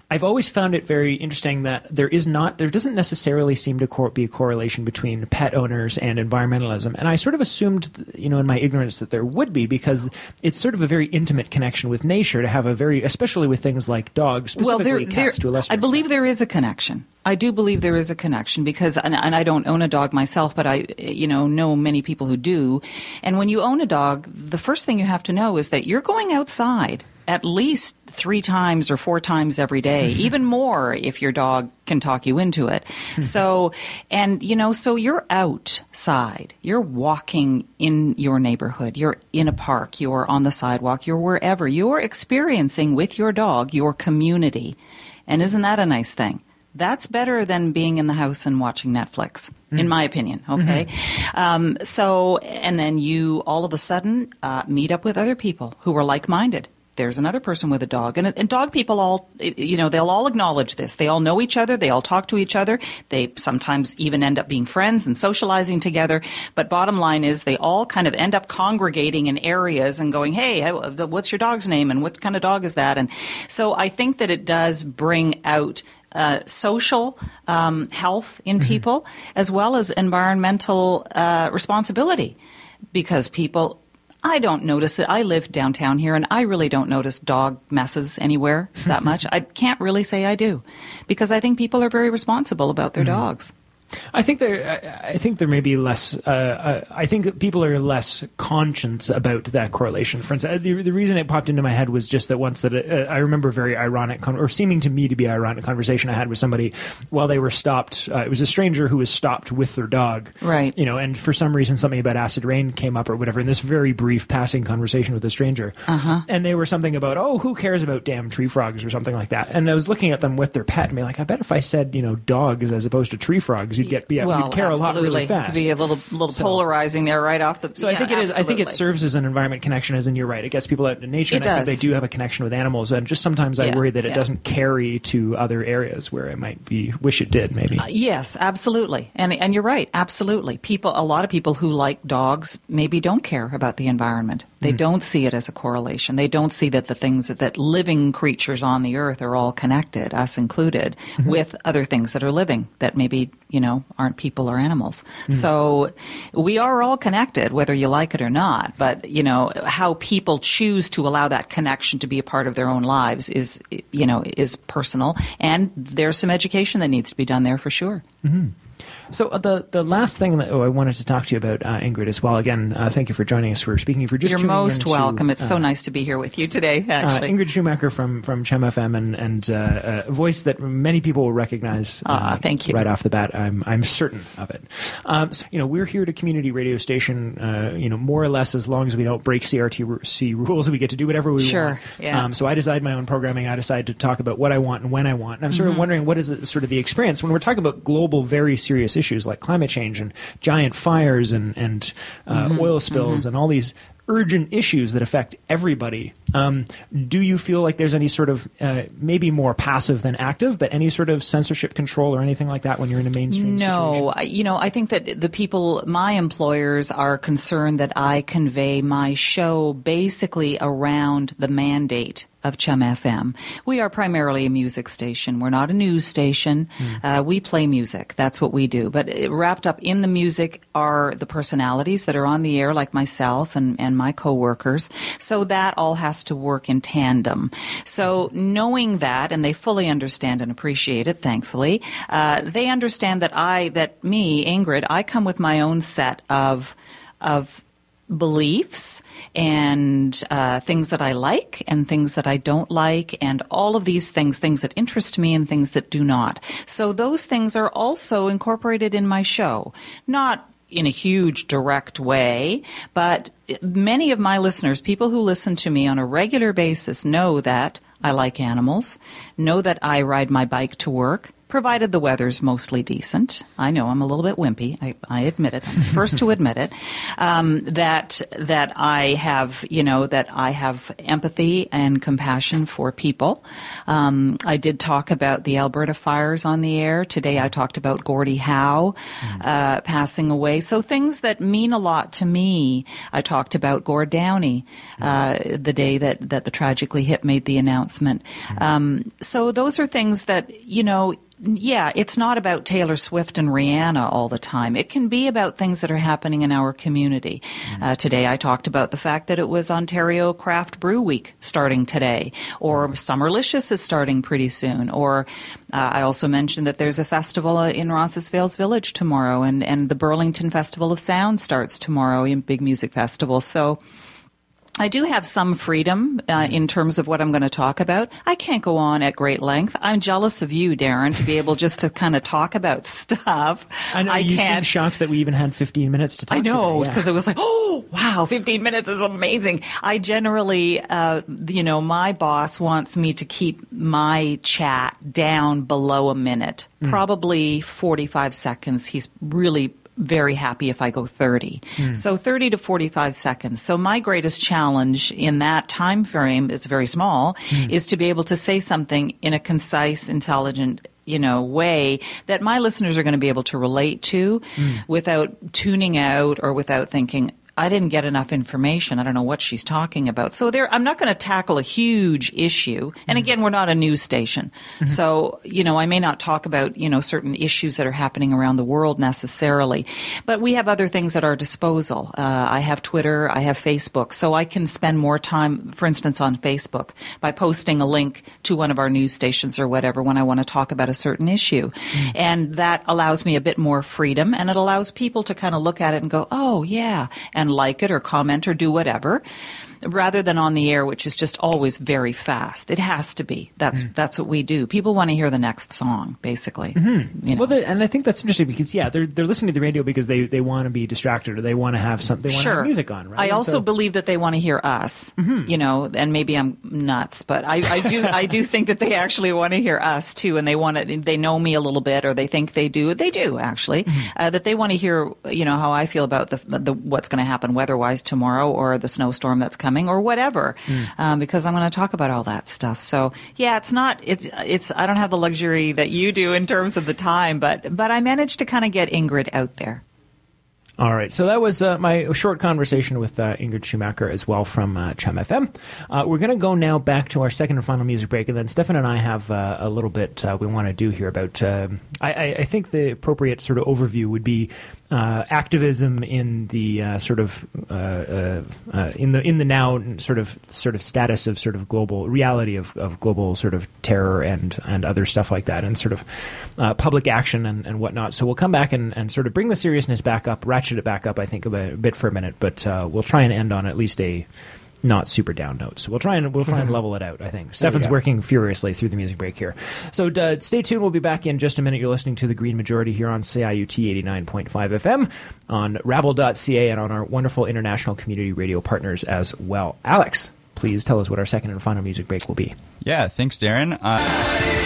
I've always found it very interesting that there is not, there doesn't necessarily seem to cor- be a correlation between pet owners and environmentalism. And I sort of assumed, you know, in my ignorance that there would be because it's sort of a very intimate connection with nature to have a very, especially with things like dogs, specifically well, there, cats there, to a lesser I believe extent. there is a connection. I do believe there is a connection because, and, and, I don't own a dog myself, but I, you know, know many people who do. And when you own a dog, the first thing you have to know is that you're going outside at least three times or four times every day, even more if your dog can talk you into it. so, and you know, so you're outside, you're walking in your neighborhood, you're in a park, you're on the sidewalk, you're wherever, you're experiencing with your dog your community. And isn't that a nice thing? That's better than being in the house and watching Netflix, mm. in my opinion. Okay, mm-hmm. um, so and then you all of a sudden uh, meet up with other people who are like-minded there's another person with a dog. And, and dog people all, you know, they'll all acknowledge this. They all know each other. They all talk to each other. They sometimes even end up being friends and socializing together. But bottom line is they all kind of end up congregating in areas and going, hey, what's your dog's name? And what kind of dog is that? And so I think that it does bring out uh, social um, health in mm-hmm. people as well as environmental uh, responsibility because people I don't notice it. I live downtown here and I really don't notice dog messes anywhere that much. I can't really say I do because I think people are very responsible about their mm-hmm. dogs. I think there. I think there may be less. Uh, uh, I think that people are less conscious about that correlation. For instance, the, the reason it popped into my head was just that once that uh, I remember a very ironic con- or seeming to me to be ironic conversation I had with somebody while they were stopped. Uh, it was a stranger who was stopped with their dog, Right. You know, and for some reason something about acid rain came up or whatever in this very brief passing conversation with a stranger, uh-huh. and they were something about oh who cares about damn tree frogs or something like that. And I was looking at them with their pet and be like, I bet if I said you know dogs as opposed to tree frogs, you'd get yeah, well, you'd care absolutely. a lot really It fast. could be a little little So- polarizing there right off the. So I yeah, think it is. I think it serves as an environment connection, as in you're right. It gets people out into nature, It and I think does. they do have a connection with animals. And just sometimes I worry that it yeah. doesn't carry to other areas where it might be. Wish it did, maybe. Uh, yes, absolutely, and and you're right, absolutely. People, a lot of people who like dogs maybe don't care about the environment. They Hmm. don't see it as a correlation. They don't see that the things that, that living creatures on the earth are all connected, us included, Mm-hmm. with other things that are living that maybe you know aren't people or animals. Hmm. So we are all connected, whether you like it or not. But you know how people choose to allow that connection to be a part of their own lives is you know is personal, and there's some education that needs to be done there for sure. So uh, the the last thing that oh, I wanted to talk to you about, uh, Ingrid, as well. Again, uh, thank you for joining us. We're speaking for just You're most into, welcome. It's so uh, nice to be here with you today. Uh, Actually, Ingrid Schumacher from from Chum FM and and uh, a voice that many people will recognize. Ah, uh, thank you. Right off the bat, I'm I'm certain of it. Um, so, you know, we're here at a community radio station. Uh, you know, more or less as long as we don't break CRTC rules, we get to do whatever we Sure, want. yeah. Um, so I decide my own programming. I decide to talk about what I want and when I want. And I'm Mm-hmm. sort of wondering what is it, sort of the experience when we're talking about global, very serious issues like climate change and giant fires and and uh, Mm-hmm. oil spills and all these urgent issues that affect everybody. Um, do you feel like there's any sort of uh, maybe more passive than active, but any sort of censorship control or anything like that when you're in a mainstream no, situation? You know, I think that the people, my employers, are concerned that I convey my show basically around the mandate of Chum FM. We are primarily a music station. We're not a news station. Uh, we play music. That's what we do. But it, wrapped up in the music are the personalities that are on the air, like myself and, and my coworkers. So that all has to work in tandem. So knowing that, and they fully understand and appreciate it, thankfully, uh, they understand that I, that me, Ingrid, I come with my own set of of beliefs and uh, things that I like and things that I don't like, and all of these things, things that interest me and things that do not. So those things are also incorporated in my show. Not in a huge direct way, but many of my listeners, people who listen to me on a regular basis, know that I like animals, know that I ride my bike to work, provided the weather's mostly decent. I know I'm a little bit wimpy. I, I admit it. I'm the first to admit it. Um, that that I have, you know, that I have empathy and compassion for people. Um, I did talk about the Alberta fires on the air today. I talked about Gordie Howe uh, passing away. So things that mean a lot to me. I talked about Gord Downie uh, the day that that the Tragically Hip made the announcement. Um, so those are things that you know yeah, it's not about Taylor Swift and Rihanna all the time. It can be about things that are happening in our community. Uh, today I talked about the fact that it was Ontario Craft Brew Week starting today, or Summerlicious is starting pretty soon, or uh, I also mentioned that there's a festival uh, in Roncesvalles Village tomorrow, and, and the Burlington Festival of Sound starts tomorrow, a big music festival. So I do have some freedom uh, in terms of what I'm going to talk about. I can't go on at great length. I'm jealous of you, Darren, to be able just to kind of talk about stuff. I know you seem can't. shocked that we even had 15 minutes to talk. I know today, yeah. because it was like, oh wow, 15 minutes is amazing. I generally, uh, you know, my boss wants me to keep my chat down below a minute, Hmm. probably 45 seconds. He's really very happy if I go 30. Hmm. So 30 to 45 seconds. So my greatest challenge in that time frame, it's very small, hmm. is to be able to say something in a concise, intelligent you know way that my listeners are going to be able to relate to hmm. without tuning out or without thinking I didn't get enough information. I don't know what she's talking about. So there, I'm not going to tackle a huge issue. And again, we're not a news station. So, you know, I may not talk about, you know, certain issues that are happening around the world necessarily, but we have other things at our disposal. Uh, I have Twitter, I have Facebook, so I can spend more time, for instance, on Facebook by posting a link to one of our news stations or whatever when I want to talk about a certain issue. And that allows me a bit more freedom and it allows people to kind of look at it and go, oh, yeah, and like it or comment or do whatever. Rather than on the air, which is just always very fast. It has to be. That's that's what we do. People want to hear the next song, basically. You know. Well, the, and I think that's interesting because yeah, they're they're listening to the radio because they, they want to be distracted or they want to have something. They want to sure. music on, right? I And also so- Mm-hmm. believe that they want to hear us. You know, and maybe I'm nuts, but I, I do I do think that they actually want to hear us too, and they want to. They know me a little bit, or they think they do. They do actually. Mm-hmm. Uh, that they want to hear, you know, how I feel about the, the what's going to happen weather-wise tomorrow, or the snowstorm that's coming, or whatever. Mm. Um, because I'm going to talk about all that stuff. So yeah, it's not. It's it's. I don't have the luxury that you do in terms of the time, but but I managed to kind of get Ingrid out there. All right, so that was uh, my short conversation with uh, Ingrid Schumacher as well from uh, Chum FM. Uh, we're going to go now back to our second and final music break, and then Stefan and I have uh, a little bit uh, we want to do here about. um I, I, I think the appropriate sort of overview would be uh, activism in the uh, sort of uh, uh, uh, in the in the now sort of sort of status of sort of global reality of, of global sort of terror and and other stuff like that, and sort of uh, public action and, and whatnot. So we'll come back and, and sort of bring the seriousness back up, ratchet it back up. I think a bit, a bit for a minute, but we'll try and end on at least a not super down notes. So we'll try and we'll try and level it out. I think Stefan's working furiously through the music break here. So uh, stay tuned. We'll be back in just a minute. You're listening to the Green Majority here on CIUT 89.5 FM on Rabble.ca and on our wonderful international community radio partners as well. Alex, please tell us what our second and final music break will be. Yeah, thanks, Darren. Uh,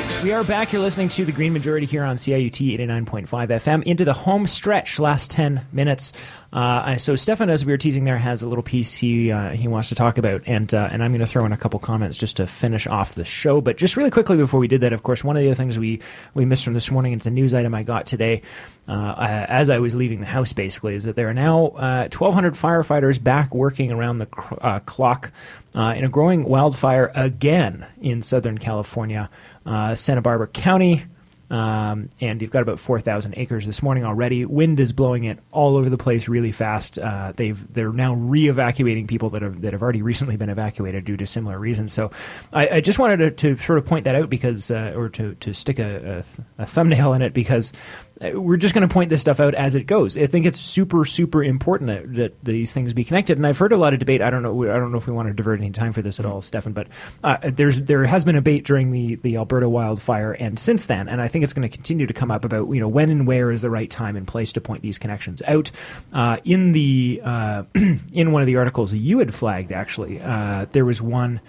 right. We are back. You're listening to the Green Majority here on CIUT 89.5 FM into the home stretch, last 10 minutes. Uh, so Stefan, as we were teasing there, has a little piece he uh, he wants to talk about, and uh, and I'm going to throw in a couple comments just to finish off the show. But just really quickly before we did that, of course, one of the other things we we missed from this morning, it's a news item I got today uh, as I was leaving the house, basically, is that there are now uh, 1,200 firefighters back working around the cr- uh, clock uh, in a growing wildfire again in Southern California, uh, Santa Barbara County. Um, and you've got about 4,000 acres this morning already. Wind is blowing it all over the place really fast. Uh, they've they're now re-evacuating people that have that have already recently been evacuated due to similar reasons. So I, I just wanted to, to sort of point that out because, uh, or to to stick a, a, a thumbnail in it because we're just going to point this stuff out as it goes. I think it's super super important that, that these things be connected. And I've heard a lot of debate. I don't know. I don't know if we want to divert any time for this at all, Stefan. But uh, there's there has been a debate during the the Alberta wildfire and since then, and I think it's going to continue to come up about you know when and where is the right time and place to point these connections out. Uh, in the uh, in one of the articles you had flagged, actually, uh, there was one.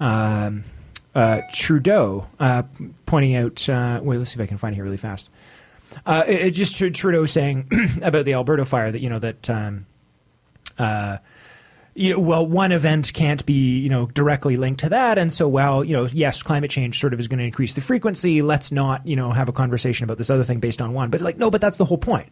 Um, uh, Trudeau uh, pointing out. Wait, let's see if I can find it here really fast. Uh, it, just Tr- Trudeau saying about the Alberta fire that you know that. Um, uh, you know, well, one event can't be, you know, directly linked to that. And so, well, you know, yes, climate change sort of is going to increase the frequency. Let's not, you know, have a conversation about this other thing based on one. But like, no, but that's the whole point.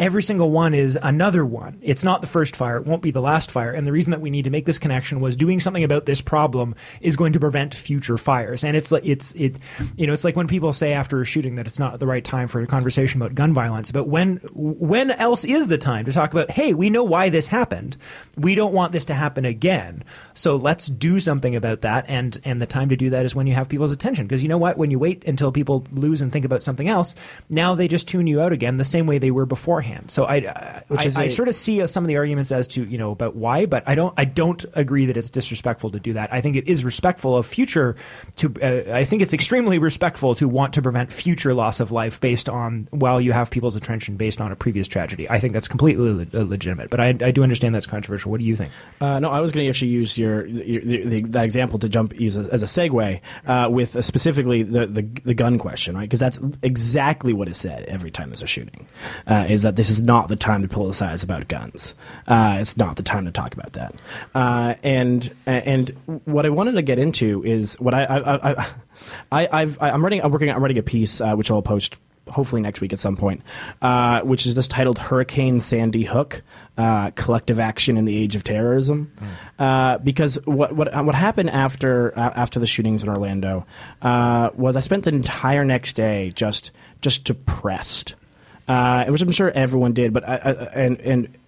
Every single one is another one. It's not the first fire. It won't be the last fire. And the reason that we need to make this connection was doing something about this problem is going to prevent future fires. And it's like, it's, it, you know, it's like when people say after a shooting that it's not the right time for a conversation about gun violence. But when, when else is the time to talk about, hey, we know why this happened. We don't want this to happen again. So let's do something about that. And, and the time to do that is when you have people's attention. Because you know what? When you wait until people lose and think about something else, now they just tune you out again the same way they were beforehand. So I, I, is I, I a- sort of see uh, some of the arguments as to, you know, about why, but I don't, I don't agree that it's disrespectful to do that. I think it is respectful of future to, uh, I think it's extremely respectful to want to prevent future loss of life based on, while you have people's attention based on a previous tragedy. I think that's completely le- legitimate, but I, I do understand that's controversial. What do you think? Uh, no, I was going to actually use your, your the, the, that example to jump use a, as a segue uh, with uh, specifically the, the the gun question, right? Because that's exactly what is said every time there's a shooting. Uh, is that this is not the time to politicize about guns? Uh, it's not the time to talk about that. Uh, and and what I wanted to get into is what I I, I, I I've, I'm writing I'm working I'm writing a piece uh, which I'll post hopefully next week at some point, uh, which is just titled Hurricane Sandy Hook uh, Collective Action in the Age of Terrorism. Mm. because what, what, what happened after, after the shootings in Orlando was I spent the entire next day just, just depressed. Which I'm sure everyone did, but I, I, and and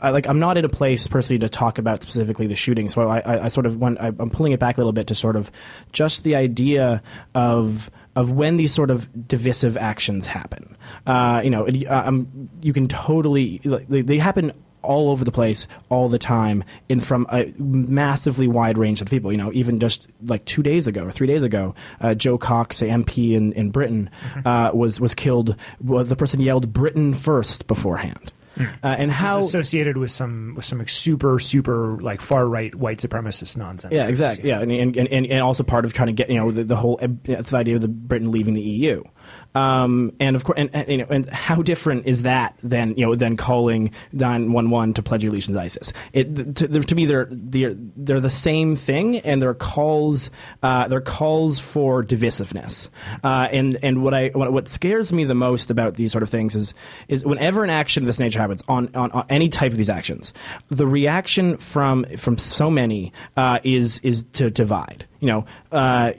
I, like I'm not in a place personally to talk about specifically the shooting, so I, I, sort of want, I, am pulling it back a little bit to sort of just the idea of of when these sort of divisive actions happen. Uh, you know, it, um, you can totally like, they happen all over the place all the time and from a massively wide range of people. You know, even just like two days ago or three days ago, uh, Jo Cox, MP in, in Britain, mm-hmm. uh, was was killed. Well, the person yelled "Britain first beforehand. Mm. Uh, and how associated with some with some super super like far right white supremacist nonsense. Yeah, exactly. Yeah, and and, and, and also part of trying to get you know the, the whole uh, the idea of the Britain leaving the EU. Um, and of course, and, and, you know, and how different is that than you know than calling nine one one to pledge allegiance to ISIS? It to, to, me they're they're they're the same thing, and they're calls uh, they're calls for divisiveness. Uh, and and what I what, what scares me the most about these sort of things is is whenever an action of this nature happens on, on, on any type of these actions, the reaction from from so many uh, is is to divide you know, uh,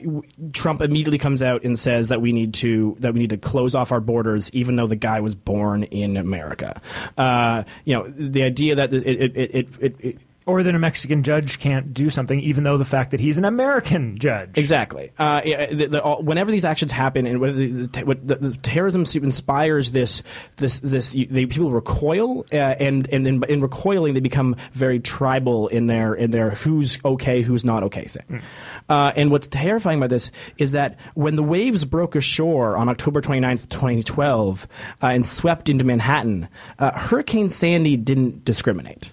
Trump immediately comes out and says that we need to that we need to close off our borders, even though the guy was born in America. Uh, you know, the idea that it, it, it, it, it or that a Mexican judge can't do something, even though the fact that he's an American judge. Exactly. Uh, the, the, whenever these actions happen, and the, terrorism inspires this, this, this, they, people recoil, uh, and and in, in, recoiling, they become very tribal in their in their who's okay, who's not okay thing. Mm. Uh, and what's terrifying about this is that when the waves broke ashore on October 29th, 2012, uh, and swept into Manhattan, uh, Hurricane Sandy didn't discriminate.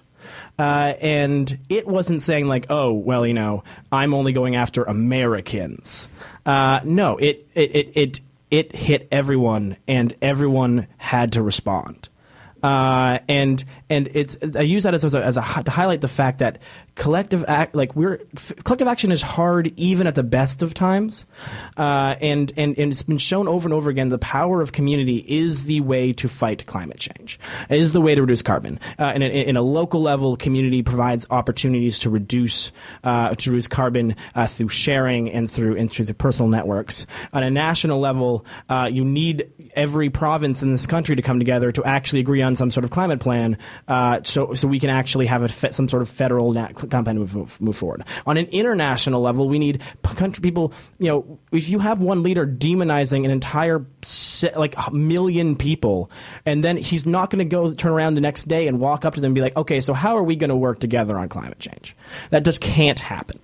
Uh, and it wasn't saying like, oh, well, you know, I'm only going after Americans. Uh, no, it, it, it, it, it hit everyone, and everyone had to respond. Uh, and and it's I use that as, as, a, as a, to highlight the fact that collective act like we're f- collective action is hard even at the best of times, uh, and, and and it's been shown over and over again the power of community is the way to fight climate change, is the way to reduce carbon. Uh, and in, a local level, community provides opportunities to reduce uh, to reduce carbon uh, through sharing and through and through the personal networks. On a national level, uh, you need every province in this country to come together to actually agree on some sort of climate plan, uh, so so we can actually have a fe- some sort of federal na- campaign move, move forward. On an international level, we need country people. You know, if you have one leader demonizing an entire se- like million people, and then he's not going to go turn around the next day and walk up to them and be like, okay, so how are we going to work together on climate change? That just can't happen.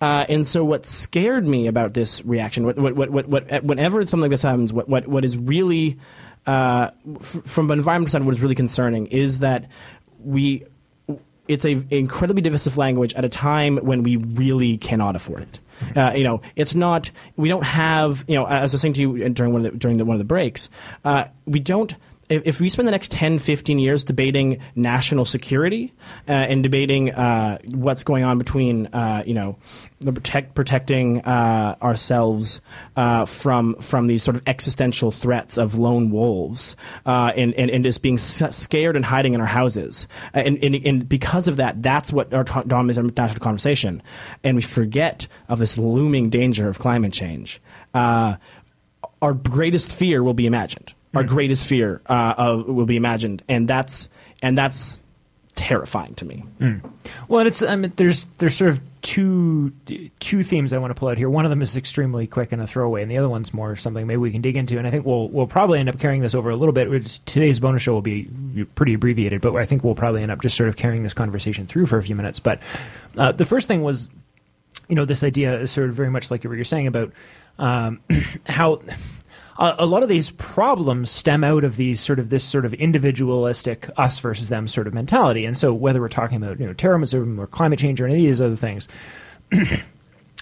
Uh, and so, what scared me about this reaction, what, what, what, what, whenever something like this happens, what, what, what is really, uh, f- from an environmental side, what is really concerning is that we, it's a incredibly divisive language at a time when we really cannot afford it. Uh, you know, it's not. We don't have. You know, as I was saying to you during one of the, during the, one of the breaks, uh, we don't if, if we spend the next 10, 15 years debating national security uh, and debating uh, what's going on between, uh, you know, protect, protecting uh, ourselves uh, from from these sort of existential threats of lone wolves uh, and, and, and just being scared and hiding in our houses. And, and, and because of that, that's what our dominates our national conversation. And we forget of this looming danger of climate change. our greatest fear will be imagined our greatest fear uh, of, will be imagined, and that's and that's terrifying to me. Mm. Well, and it's I mean, there's there's sort of two two themes I want to pull out here. One of them is extremely quick and a throwaway, and the other one's more something maybe we can dig into. And I think we'll we'll probably end up carrying this over a little bit. Which Today's bonus show will be pretty abbreviated, but I think we'll probably end up just sort of carrying this conversation through for a few minutes. But uh, the first thing was, you know, this idea is sort of very much like what you're saying about um, how a, lot of these problems stem out of these sort of this sort of individualistic us versus them sort of mentality. And so whether we're talking about you know terrorism or climate change or any of these other things.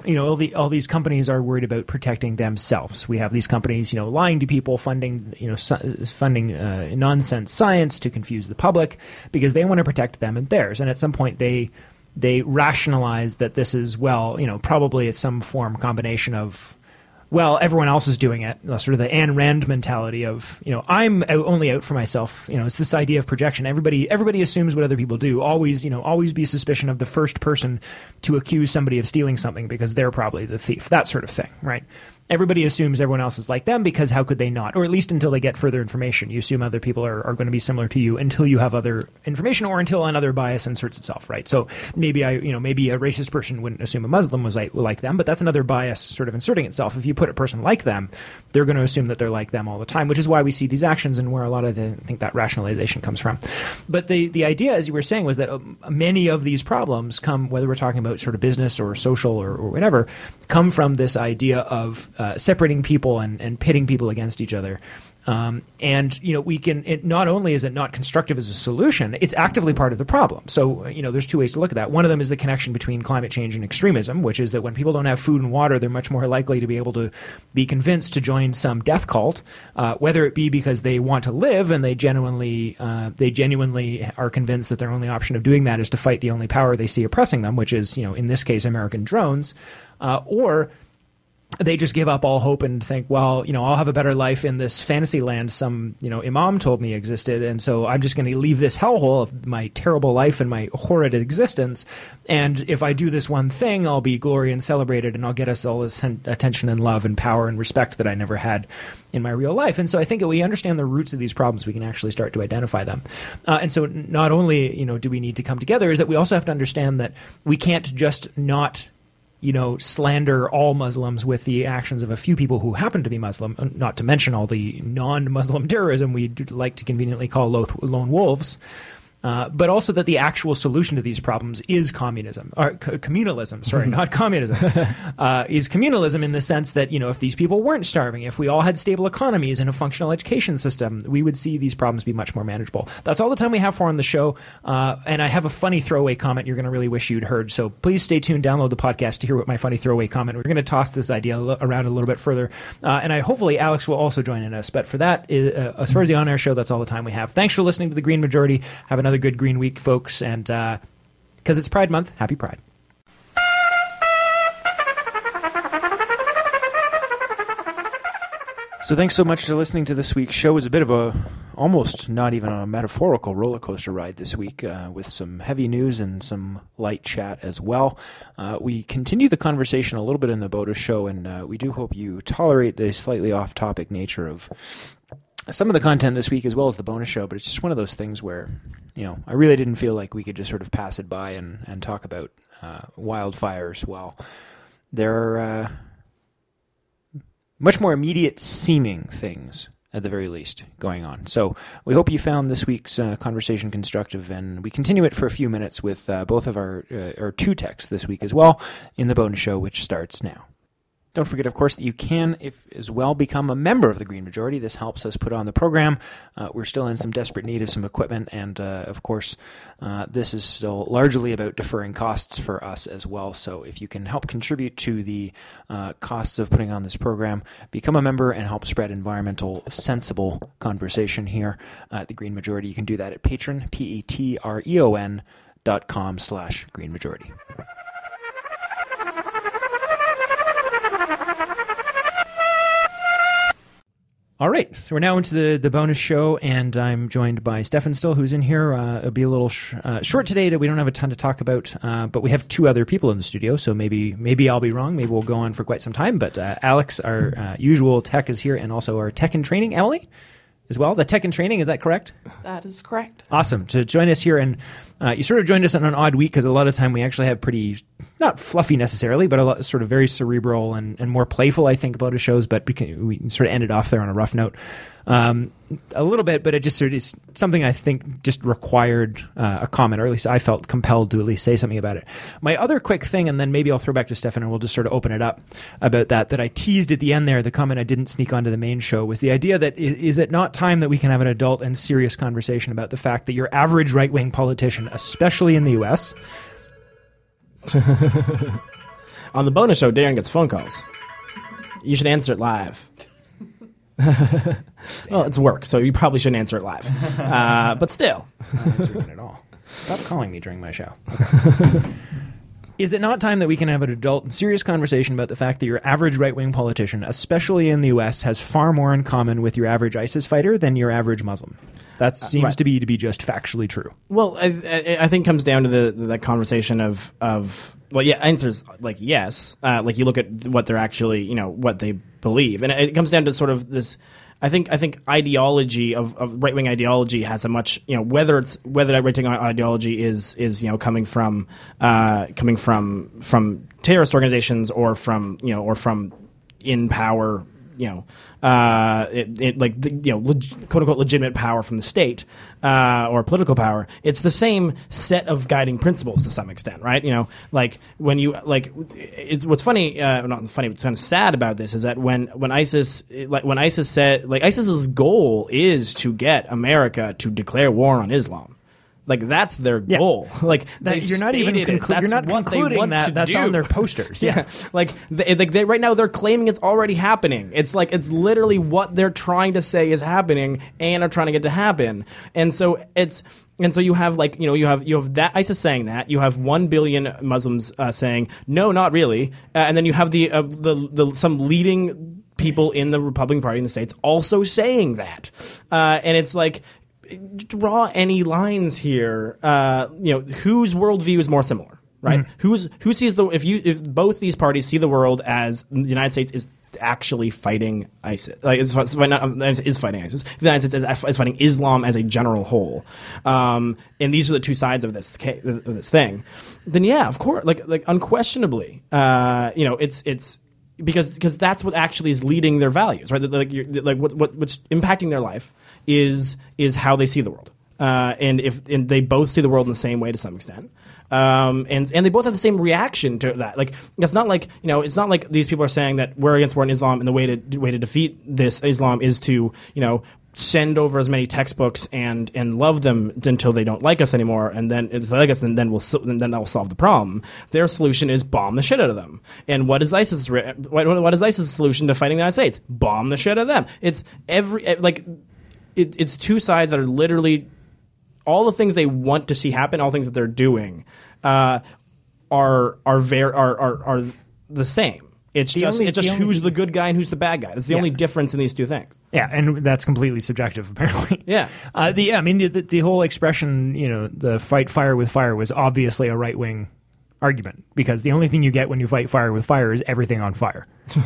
you know, all, the, all these companies are worried about protecting themselves. We have these companies, you know, lying to people, funding, you know, su- funding uh, nonsense science to confuse the public because they want to protect them and theirs. And at some point, they they rationalize that this is well, you know, probably it's some form combination of well, everyone else is doing it. Sort of the Ayn Rand mentality of, you know, I'm out, only out for myself. You know, it's this idea of projection. Everybody, everybody assumes what other people do. Always, you know, always be suspicion of the first person to accuse somebody of stealing something because they're probably the thief. That sort of thing, right? Everybody assumes everyone else is like them because how could they not? Or at least until they get further information. You assume other people are, are going to be similar to you until you have other information or until another bias inserts itself, right? So maybe I, you know, maybe a racist person wouldn't assume a Muslim was like, like them, but that's another bias sort of inserting itself. If you put a person like them, they're going to assume that they're like them all the time, which is why we see these actions and where a lot of the, I think that rationalization comes from. But the, the idea, as you were saying, was that um, many of these problems come, whether we're talking about sort of business or social or, or whatever, come from this idea of uh, separating people and, and pitting people against each other. Um, and you know we can it, not only is it not constructive as a solution it's actively part of the problem so you know there's two ways to look at that one of them is the connection between climate change and extremism which is that when people don't have food and water they're much more likely to be able to be convinced to join some death cult uh, whether it be because they want to live and they genuinely uh, they genuinely are convinced that their only option of doing that is to fight the only power they see oppressing them which is you know in this case American drones uh, or they just give up all hope and think, well, you know, I'll have a better life in this fantasy land some, you know, imam told me existed, and so I'm just going to leave this hellhole of my terrible life and my horrid existence. And if I do this one thing, I'll be glory and celebrated, and I'll get us all this attention and love and power and respect that I never had in my real life. And so I think that we understand the roots of these problems, we can actually start to identify them. Uh, and so not only, you know, do we need to come together, is that we also have to understand that we can't just not you know, slander all Muslims with the actions of a few people who happen to be Muslim, uh, not to mention all the non Muslim terrorism we like to conveniently call lone wolves. Uh, but also that the actual solution to these problems is communism or c- communalism. Sorry, not communism. Uh, is communalism in the sense that you know if these people weren't starving, if we all had stable economies and a functional education system, we would see these problems be much more manageable. That's all the time we have for on the show. Uh, and I have a funny throwaway comment you're going to really wish you'd heard. So please stay tuned. Download the podcast to hear what my funny throwaway comment. We're going to toss this idea around a little bit further, uh, and I hopefully Alex will also join in us. But for that, uh, as far as the on-air show, that's all the time we have. Thanks for listening to the Green Majority. Have another good Green Week, folks. And because uh, it's Pride Month, happy Pride. So thanks so much for listening to this week's show. It was a bit of a almost not even a metaphorical roller coaster ride this week uh, with some heavy news and some light chat as well. Uh, we continue the conversation a little bit in the Boda show, and uh, we do hope you tolerate the slightly off topic nature of some of the content this week as well as the bonus show, but it's just one of those things where, you know, I really didn't feel like we could just sort of pass it by and, and talk about uh, wildfires while there are uh, much more immediate seeming things at the very least going on. So we hope you found this week's uh, conversation constructive, and we continue it for a few minutes with uh, both of our uh, our two texts this week as well in the bonus show, which starts now. Don't forget, of course, that you can, if as well, become a member of the Green Majority. This helps us put on the program. Uh, we're still in some desperate need of some equipment, and uh, of course, uh, this is still largely about deferring costs for us as well. So, if you can help contribute to the uh, costs of putting on this program, become a member and help spread environmental sensible conversation here at the Green Majority. You can do that at Patreon p e t r e o n dot com slash Green Majority. All right, so we're now into the, the bonus show, and I'm joined by Stefan Still, who's in here. Uh, it'll be a little sh- uh, short today. That we don't have a ton to talk about, uh, but we have two other people in the studio, so maybe maybe I'll be wrong. Maybe we'll go on for quite some time. But uh, Alex, our uh, usual tech, is here, and also our tech and training, Emily, as well. The tech and training is that correct? That is correct. Awesome to join us here, and uh, you sort of joined us on an odd week because a lot of time we actually have pretty not fluffy necessarily, but a lot sort of very cerebral and, and more playful, I think, about his shows. But we, sort of ended off there on a rough note um, a little bit, but it just sort of is something I think just required uh, a comment, or at least I felt compelled to at least say something about it. My other quick thing, and then maybe I'll throw back to Stefan and we'll just sort of open it up about that, that I teased at the end there, the comment I didn't sneak onto the main show was the idea that is it not time that we can have an adult and serious conversation about the fact that your average right wing politician, especially in the U.S., On the bonus show, Darren gets phone calls. You should answer it live. well, it's work, so you probably shouldn't answer it live. Uh, but still, not answering it at all. Stop calling me during my show. Is it not time that we can have an adult and serious conversation about the fact that your average right wing politician, especially in the U.S., has far more in common with your average ISIS fighter than your average Muslim? That seems right. to be to be just factually true. Well, I, I, I think it comes down to the the conversation of of well, yeah, answers like yes. Uh, like you look at what they're actually, you know, what they believe, and it comes down to sort of this. I think I think ideology of, of right wing ideology has a much you know whether it's whether that right wing ideology is is you know coming from uh, coming from from terrorist organizations or from you know or from in power you know, uh, it, it, like the, you know, leg- quote unquote legitimate power from the state uh, or political power. It's the same set of guiding principles to some extent, right? You know, like when you like, it's, what's funny, uh, not funny, what's kind of sad about this is that when when ISIS, like when ISIS said, like ISIS's goal is to get America to declare war on Islam. Like that's their goal. Like That, you're not even conclu- you're not concluding that. That's on their posters. Yeah, like they, like they, right now they're claiming it's already happening. It's like it's literally what they're trying to say is happening and are trying to get to happen. And so it's and so you have like you know you have you have that ISIS saying that you have one billion Muslims uh, saying no, not really, uh, and then you have the, uh, the the some leading people in the Republican Party in the states also saying that, uh, and it's like draw any lines here. Uh, you know, whose worldview is more similar, right? Who's who sees the if you if both these parties see the world as the United States is actually fighting ISIS, like is, is is fighting ISIS. The United States is, is fighting Islam as a general whole, um, and these are the two sides of this of this thing. Then yeah, of course, like like unquestionably, uh, you know, it's it's because because that's what actually is leading their values, right? Like like what, what what's impacting their life is is how they see the world, uh, and if and they both see the world in the same way to some extent. Um, and and they both have the same reaction to that. Like it's not like you know it's not like these people are saying that we're against war in Islam and the way to way to defeat this Islam is to you know send over as many textbooks and and love them until they don't like us anymore and then if they like us then then we'll then that will solve the problem. Their solution is bomb the shit out of them. And what is ISIS what, what is ISIS solution to fighting the United States? Bomb the shit out of them. It's every eh, like it, it's two sides that are literally all the things they want to see happen all things that they're doing uh, are are very are, are are the same it's The just only- it's just the only- who's the good guy and who's the bad guy. That's the Yeah. only difference in these two things. Yeah, and that's completely subjective, apparently. Yeah. Uh, the, yeah, I mean, the, the, the whole expression, you know, the fight fire with fire was obviously a right wing argument because the only thing you get when you fight fire with fire is everything on fire.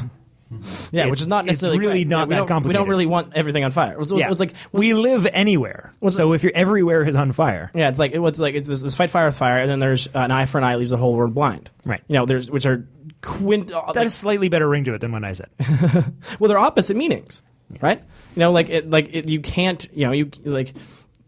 Yeah, It's- which is not necessarily it's really not Yeah, that don't- We don't really want everything on fire. It's, yeah. it's like we live anywhere. So if you're everywhere is on fire. yeah, it's like it was like it's this, this fight fire with fire, and then there's uh, an eye for an eye leaves the whole world blind. Right. You know, there's which are quint. uh, That is slightly better ring to it than what I said. well, they're opposite meanings, right? You know, like it, like it, you can't, you know, you like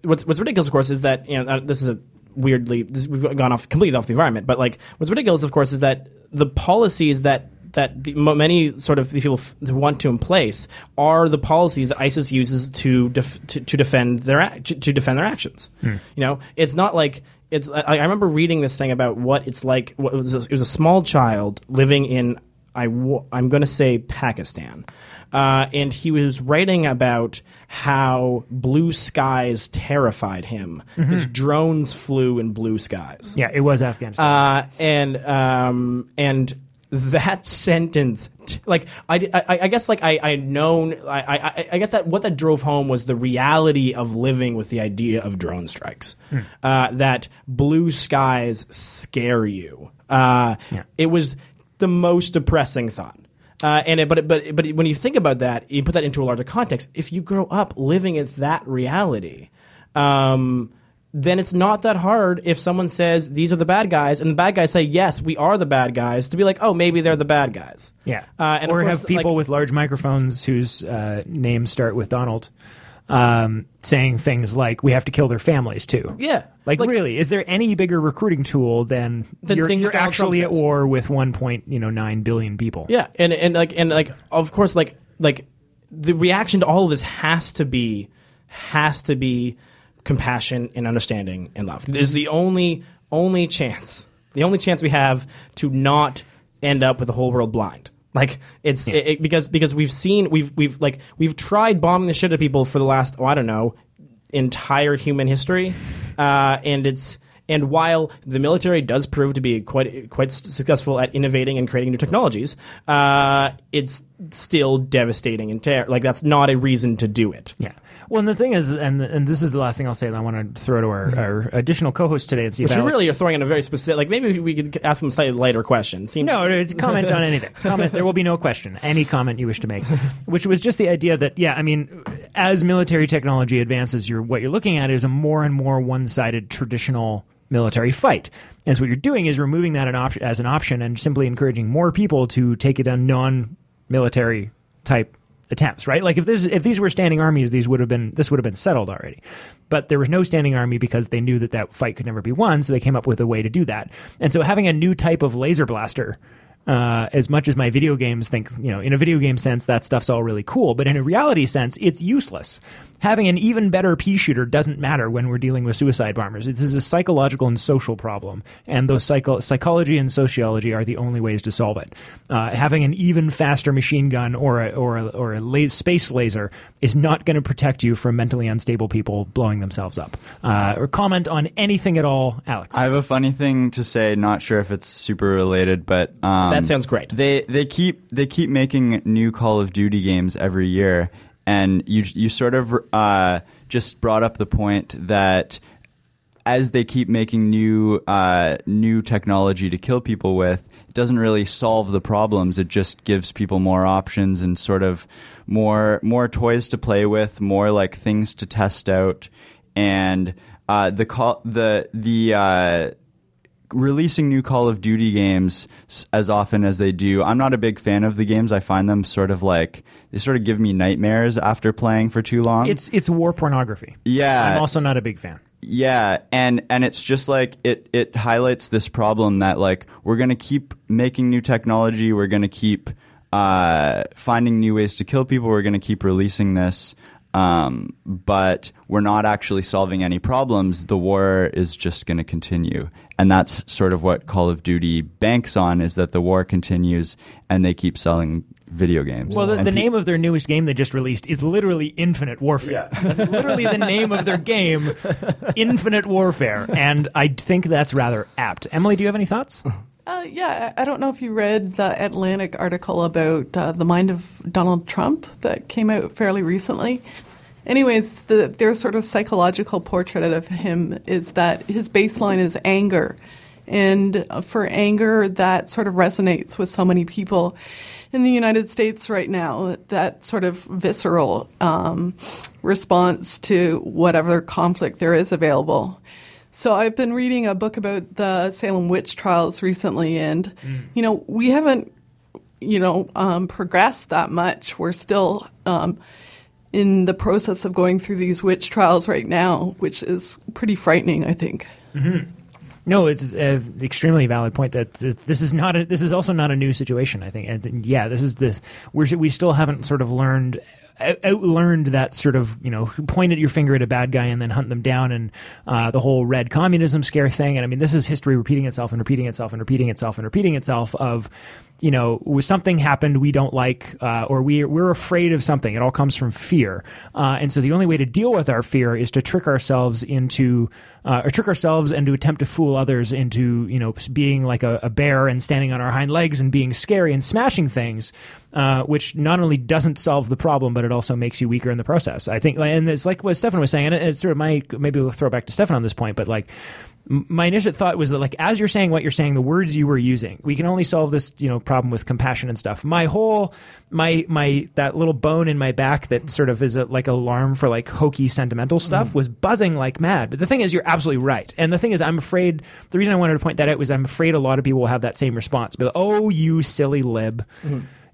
what's what's ridiculous, of course, is that you know uh, this is a weirdly this, we've gone off completely off the environment, but like what's ridiculous, of course, is that the policies that that the, many sort of the people f- want to in place are the policies that ISIS uses to def, to, to defend their ac- to, to defend their actions. You know, it's not like it's. I, I remember reading this thing about what it's like. What it was a, it was a small child living in I am going to say Pakistan. Uh, and he was writing about how blue skies terrified him. His drones flew in blue skies. Yeah, it was Afghanistan. Uh, and um, and that sentence, t- like I, I, I guess, like I, I known, I, I, I guess that what that drove home was the reality of living with the idea of drone strikes. Uh, that blue skies scare you. Uh, Yeah. It was the most depressing thought. Uh, and it, but it- but but when you think about that, you put that into a larger context. If you grow up living in that reality, um, then it's not that hard if someone says these are the bad guys, and the bad guys say yes, we are the bad guys. To be like, oh, maybe they're the bad guys. yeah. uh, and or course, have people like- with large microphones whose uh, names start with Donald um, saying things like, we have to kill their families too. Yeah. Like, Like- really, is there any bigger recruiting tool than, you're, you're actually at war with one point you know nine billion people? Yeah, and and like and like of course like like the reaction to all of this has to be has to be compassion and understanding and love. There's the only only chance, the only chance we have to not end up with the whole world blind. Like it's it, it- because because we've seen we've we've like we've tried bombing the shit out of people for the last oh I don't know entire human history, uh, and it's And while the military does prove to be quite quite successful at innovating and creating new technologies, uh, it's still devastating and ter- like that's not a reason to do it. Yeah. Well, and the thing is, and and this is the last thing I'll say, and I want to throw to our, mm-hmm. our additional co-host today and see Which you Alex- really are throwing in a very specific. Like maybe we could ask them a slightly lighter question. Seems No, it's comment on anything. Comment. There will be no question. Any comment you wish to make, which was just the idea that yeah, I mean, as military technology advances, you're what you're looking at is a more and more one-sided traditional military fight. And so what you're doing is removing that an op- as an option and simply encouraging more people to take it on non-military type attempts, right? Like if this if these were standing armies, these would have been this would have been settled already. But there was no standing army because they knew that that fight could never be won, so they came up with a way to do that. And so having a new type of laser blaster uh, as much as my video games think, you know, in a video game sense, that stuff's all really cool, but in a reality sense, it's useless. Having an even better pea shooter doesn't matter when we're dealing with suicide bombers. This is a psychological and social problem, and those psycho- psychology and sociology are the only ways to solve it. Uh, having an even faster machine gun or a, or a, or a la- space laser is not going to protect you from mentally unstable people blowing themselves up. Uh, or comment on anything at all, Alex. I have a funny thing to say. Not sure if it's super related, but um, That sounds great. They they keep they keep making new Call of Duty games every year, and you you sort of uh, just brought up the point that as they keep making new uh, new technology to kill people with, it doesn't really solve the problems. It just gives people more options and sort of more more toys to play with, more like things to test out, and uh, the call the the. Releasing new Call of Duty games as often as they do. I'm not a big fan of the games. I find them sort of like they sort of give me nightmares after playing for too long. it's it's war pornography. yeah, I'm also not a big fan. yeah, and and it's just like it it highlights this problem that like we're going to keep making new technology, we're going to keep uh, finding new ways to kill people, we're going to keep releasing this. Um, but we're not actually solving any problems. The war is just going to continue, and that's sort of what Call of Duty banks on: is that the war continues, and they keep selling video games. Well, the, the pe- name of their newest game they just released is literally Infinite Warfare. Yeah. That's literally the name of their game, Infinite Warfare. And I think that's rather apt. Emily, do you have any thoughts? Uh, yeah, I I don't know if you read the Atlantic article about uh, the mind of Donald Trump that came out fairly recently. Anyways, the, their sort of psychological portrait of him is that his baseline is anger. And for anger, that sort of resonates with so many people in the United States right now, that sort of visceral um, response to whatever conflict there is available. So I've been reading a book about the Salem witch trials recently, and you know we haven't, you know, um, progressed that much. We're still um, in the process of going through these witch trials right now, which is pretty frightening. I think. Mm-hmm. No, it's an extremely valid point. That this is not a, this is also not a new situation. I think, and yeah, this is this. We're we still haven't sort of learned outlearned that sort of you know point at your finger at a bad guy and then hunt them down and uh, the whole red communism scare thing. And I mean, this is history repeating itself and repeating itself and repeating itself and repeating itself. Of you know, something happened we don't like, uh, or we we're afraid of something. It all comes from fear, uh, and so the only way to deal with our fear is to trick ourselves into. Uh, or trick ourselves and to attempt to fool others into you know being like a, a bear and standing on our hind legs and being scary and smashing things, uh, which not only doesn't solve the problem but it also makes you weaker in the process. I think, and it's like what Stefan was saying, and it's sort of my maybe we'll throw back to Stefan on this point, but like my initial thought was that like as you're saying what you're saying, the words you were using, we can only solve this you know problem with compassion and stuff. My whole my my that little bone in my back that sort of is a, like alarm for like hokey sentimental stuff was buzzing like mad. But the thing is, you're absolutely right. And the thing is, I'm afraid the reason I wanted to point that out was I'm afraid a lot of people will have that same response. Be like, oh, you silly lib.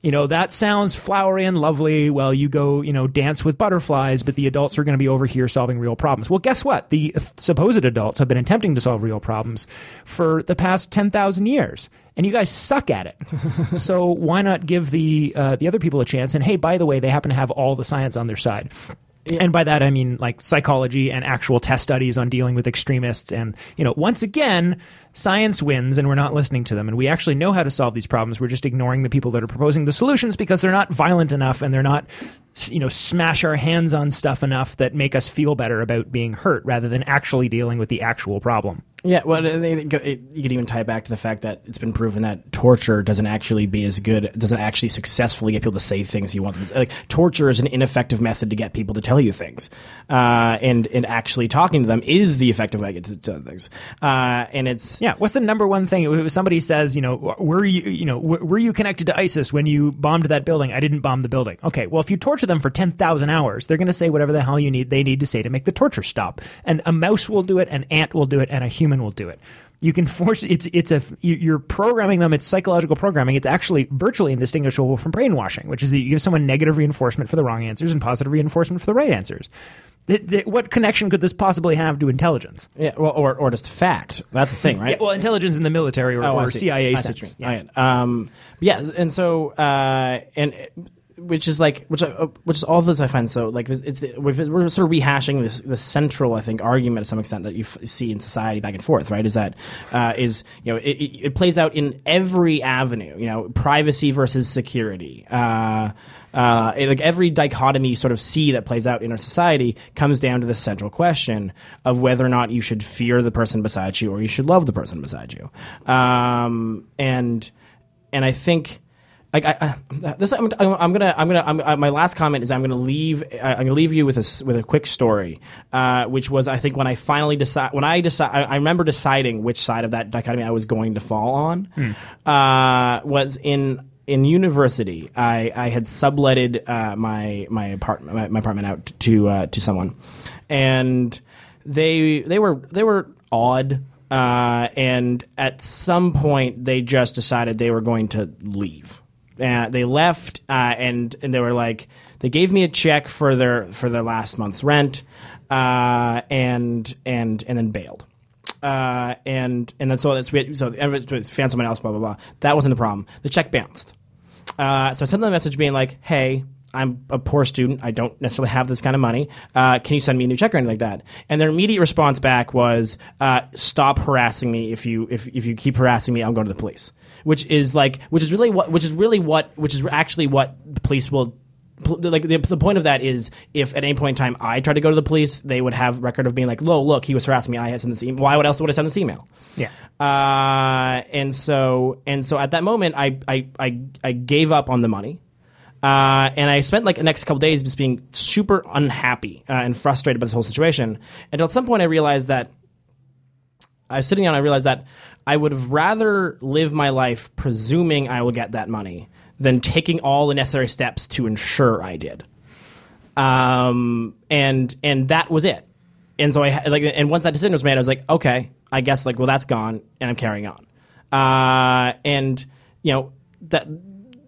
You know, that sounds flowery and lovely. Well, you go, you know, dance with butterflies, but the adults are going to be over here solving real problems. Well, guess what? The supposed adults have been attempting to solve real problems for the past 10,000 years. And you guys suck at it. so why not give the uh, the other people a chance? And hey, by the way, they happen to have all the science on their side. And by that I mean like psychology and actual test studies on dealing with extremists. And you know, once again, science wins, and we're not listening to them. And we actually know how to solve these problems. We're just ignoring the people that are proposing the solutions because they're not violent enough and they're not, you know, smash our hands on stuff enough that make us feel better about being hurt, rather than actually dealing with the actual problem. Yeah, well, I think it, you could even tie it back to the fact that it's been proven that torture doesn't actually be as good, doesn't actually successfully get people to say things you want them to. Like torture is an ineffective method to get people to tell you things, uh, and and actually talking to them is the effective way to get to things. Uh, and it's Yeah, what's the number one thing? If somebody says, you know, were you, you know, were you connected to ISIS when you bombed that building? I didn't bomb the building. Okay, well, if you torture them for ten thousand hours, they're going to say whatever the hell you need they need to say to make the torture stop. And a mouse will do it, an ant will do it, and a human will do it. You can force it's it's a you- you're programming them. It's psychological programming. It's actually virtually indistinguishable from brainwashing, which is that you give someone negative reinforcement for the wrong answers and positive reinforcement for the right answers. Th- th- what connection could this possibly have to intelligence? yeah, well, or or just fact. That's the thing, right? Yeah, well, intelligence in the military or, Oh, or. CIA sense. you mean. All right. Um, yeah, and so uh, and which is like which uh, which is all this I find so like it's we're sort of rehashing this the central I think argument to some extent that you f- see in society back and forth right is that uh, is you know it, it, it plays out in every avenue you know privacy versus security. Uh, uh, it- like every dichotomy you sort of see that plays out in our society comes down to the central question of whether or not you should fear the person beside you or you should love the person beside you. Um, and and I think like I, I this I'm, I'm gonna I'm gonna I'm, uh, my last comment is I'm gonna leave uh, I'm gonna leave you with a with a quick story, uh, which was I think when I finally decide when I decide I, I remember deciding which side of that dichotomy I was going to fall on uh, was in in university I, I had subletted uh, my my apartment my, my apartment out to uh, to someone, and they they were they were odd. Uh, and at some point, they just decided they were going to leave. Uh, they left, uh, and and they were like, they gave me a check for their for their last month's rent, uh, and and and then bailed. Uh, and and then so that's we so found someone else. Blah blah blah. That wasn't the problem. The check bounced. Uh, so I sent them a message being like, "Hey, I'm a poor student. I don't necessarily have this kind of money. Uh, can you send me a new check or anything like that?" And their immediate response back was, uh, "Stop harassing me. If you if if you keep harassing me, I'm going to the police." Which is like, which is really what, which is really what, which is actually what the police will. Like the, the point of that is, if at any point in time I tried to go to the police, they would have record of being like, "Lo, look, he was harassing me. I had sent this email. Why would else would I send this email?" Yeah. Uh, and so and so at that moment, I I I, I gave up on the money. Uh, and I spent like the next couple days just being super unhappy uh, and frustrated by this whole situation. Until at some point, I realized that I was sitting down. I realized that I would have rather live my life presuming I will get that money than taking all the necessary steps to ensure I did. Um, and and that was it. And so I like, and once that decision was made, I was like, okay, I guess like, well, that's gone, and I'm carrying on. Uh, and you know that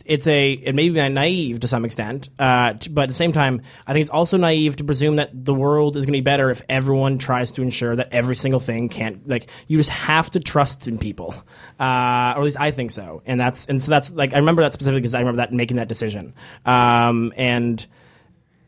it's a it may be naive to some extent, uh, t- but at the same time, I think it's also naive to presume that the world is going to be better if everyone tries to ensure that every single thing can't like you just have to trust in people, uh, or at least I think so. And that's and so that's like I remember that specifically because I remember that making that decision, um, and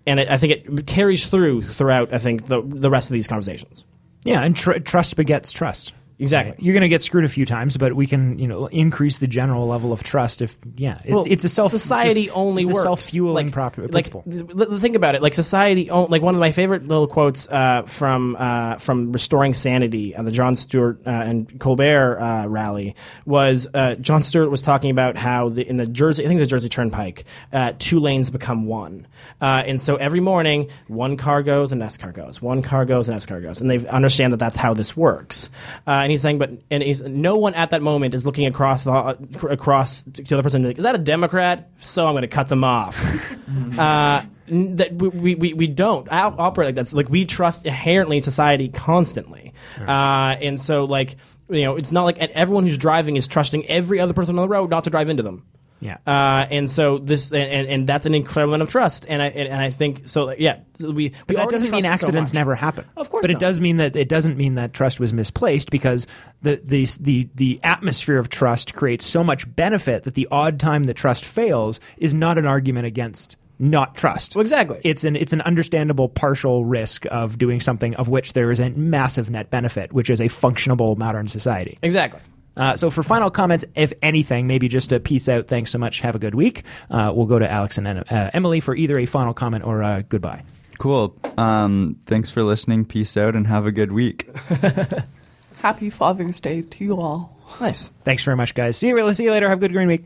and it, I think it carries through throughout. I think the the rest of these conversations. Yeah, and tr- trust begets trust. Exactly. You're going to get screwed a few times, but we can, you know, increase the general level of trust. If yeah, it's Well, it's a self society only it's works self-fueling like, prop- like, principle. th- th- think about it like society own, like one of my favorite little quotes uh, from uh, from restoring sanity uh, the Jon Stewart uh, and Colbert uh, rally was uh, Jon Stewart was talking about how the, in the Jersey I think it's the Jersey Turnpike uh, two lanes become one uh, and so every morning one car goes and next car goes one car goes and next car goes and they understand that that's how this works uh, and he's saying but and he's no one at that moment is looking across the across to the other person like is that a Democrat so I'm going to cut them off uh, that we, we, we- don't op- operate like that. So, like we trust inherently in society constantly, uh, and so like you know it's not like everyone who's driving is trusting every other person on the road not to drive into them. Yeah. Uh, and so this and, and, that's an incredible amount of trust, and I and, and I think so. Yeah, so we. But we that doesn't mean trust so accidents never happen. Of course but it does mean that it doesn't mean that trust was misplaced because the the the the atmosphere of trust creates so much benefit that the odd time that trust fails is not an argument against not trust. Well, exactly. It's an it's an understandable partial risk of doing something of which there is a massive net benefit, which is a functionable modern society. Exactly. Uh, so for final comments, if anything, maybe just a peace out. Thanks so much. Have a good week. Uh, we'll go to Alex and uh, Emily for either a final comment or a goodbye. Cool. Um, thanks for listening. Peace out and have a good week. Happy Father's Day to you all. Nice. Thanks very much, guys. See you, see you later. Have a good Green Week.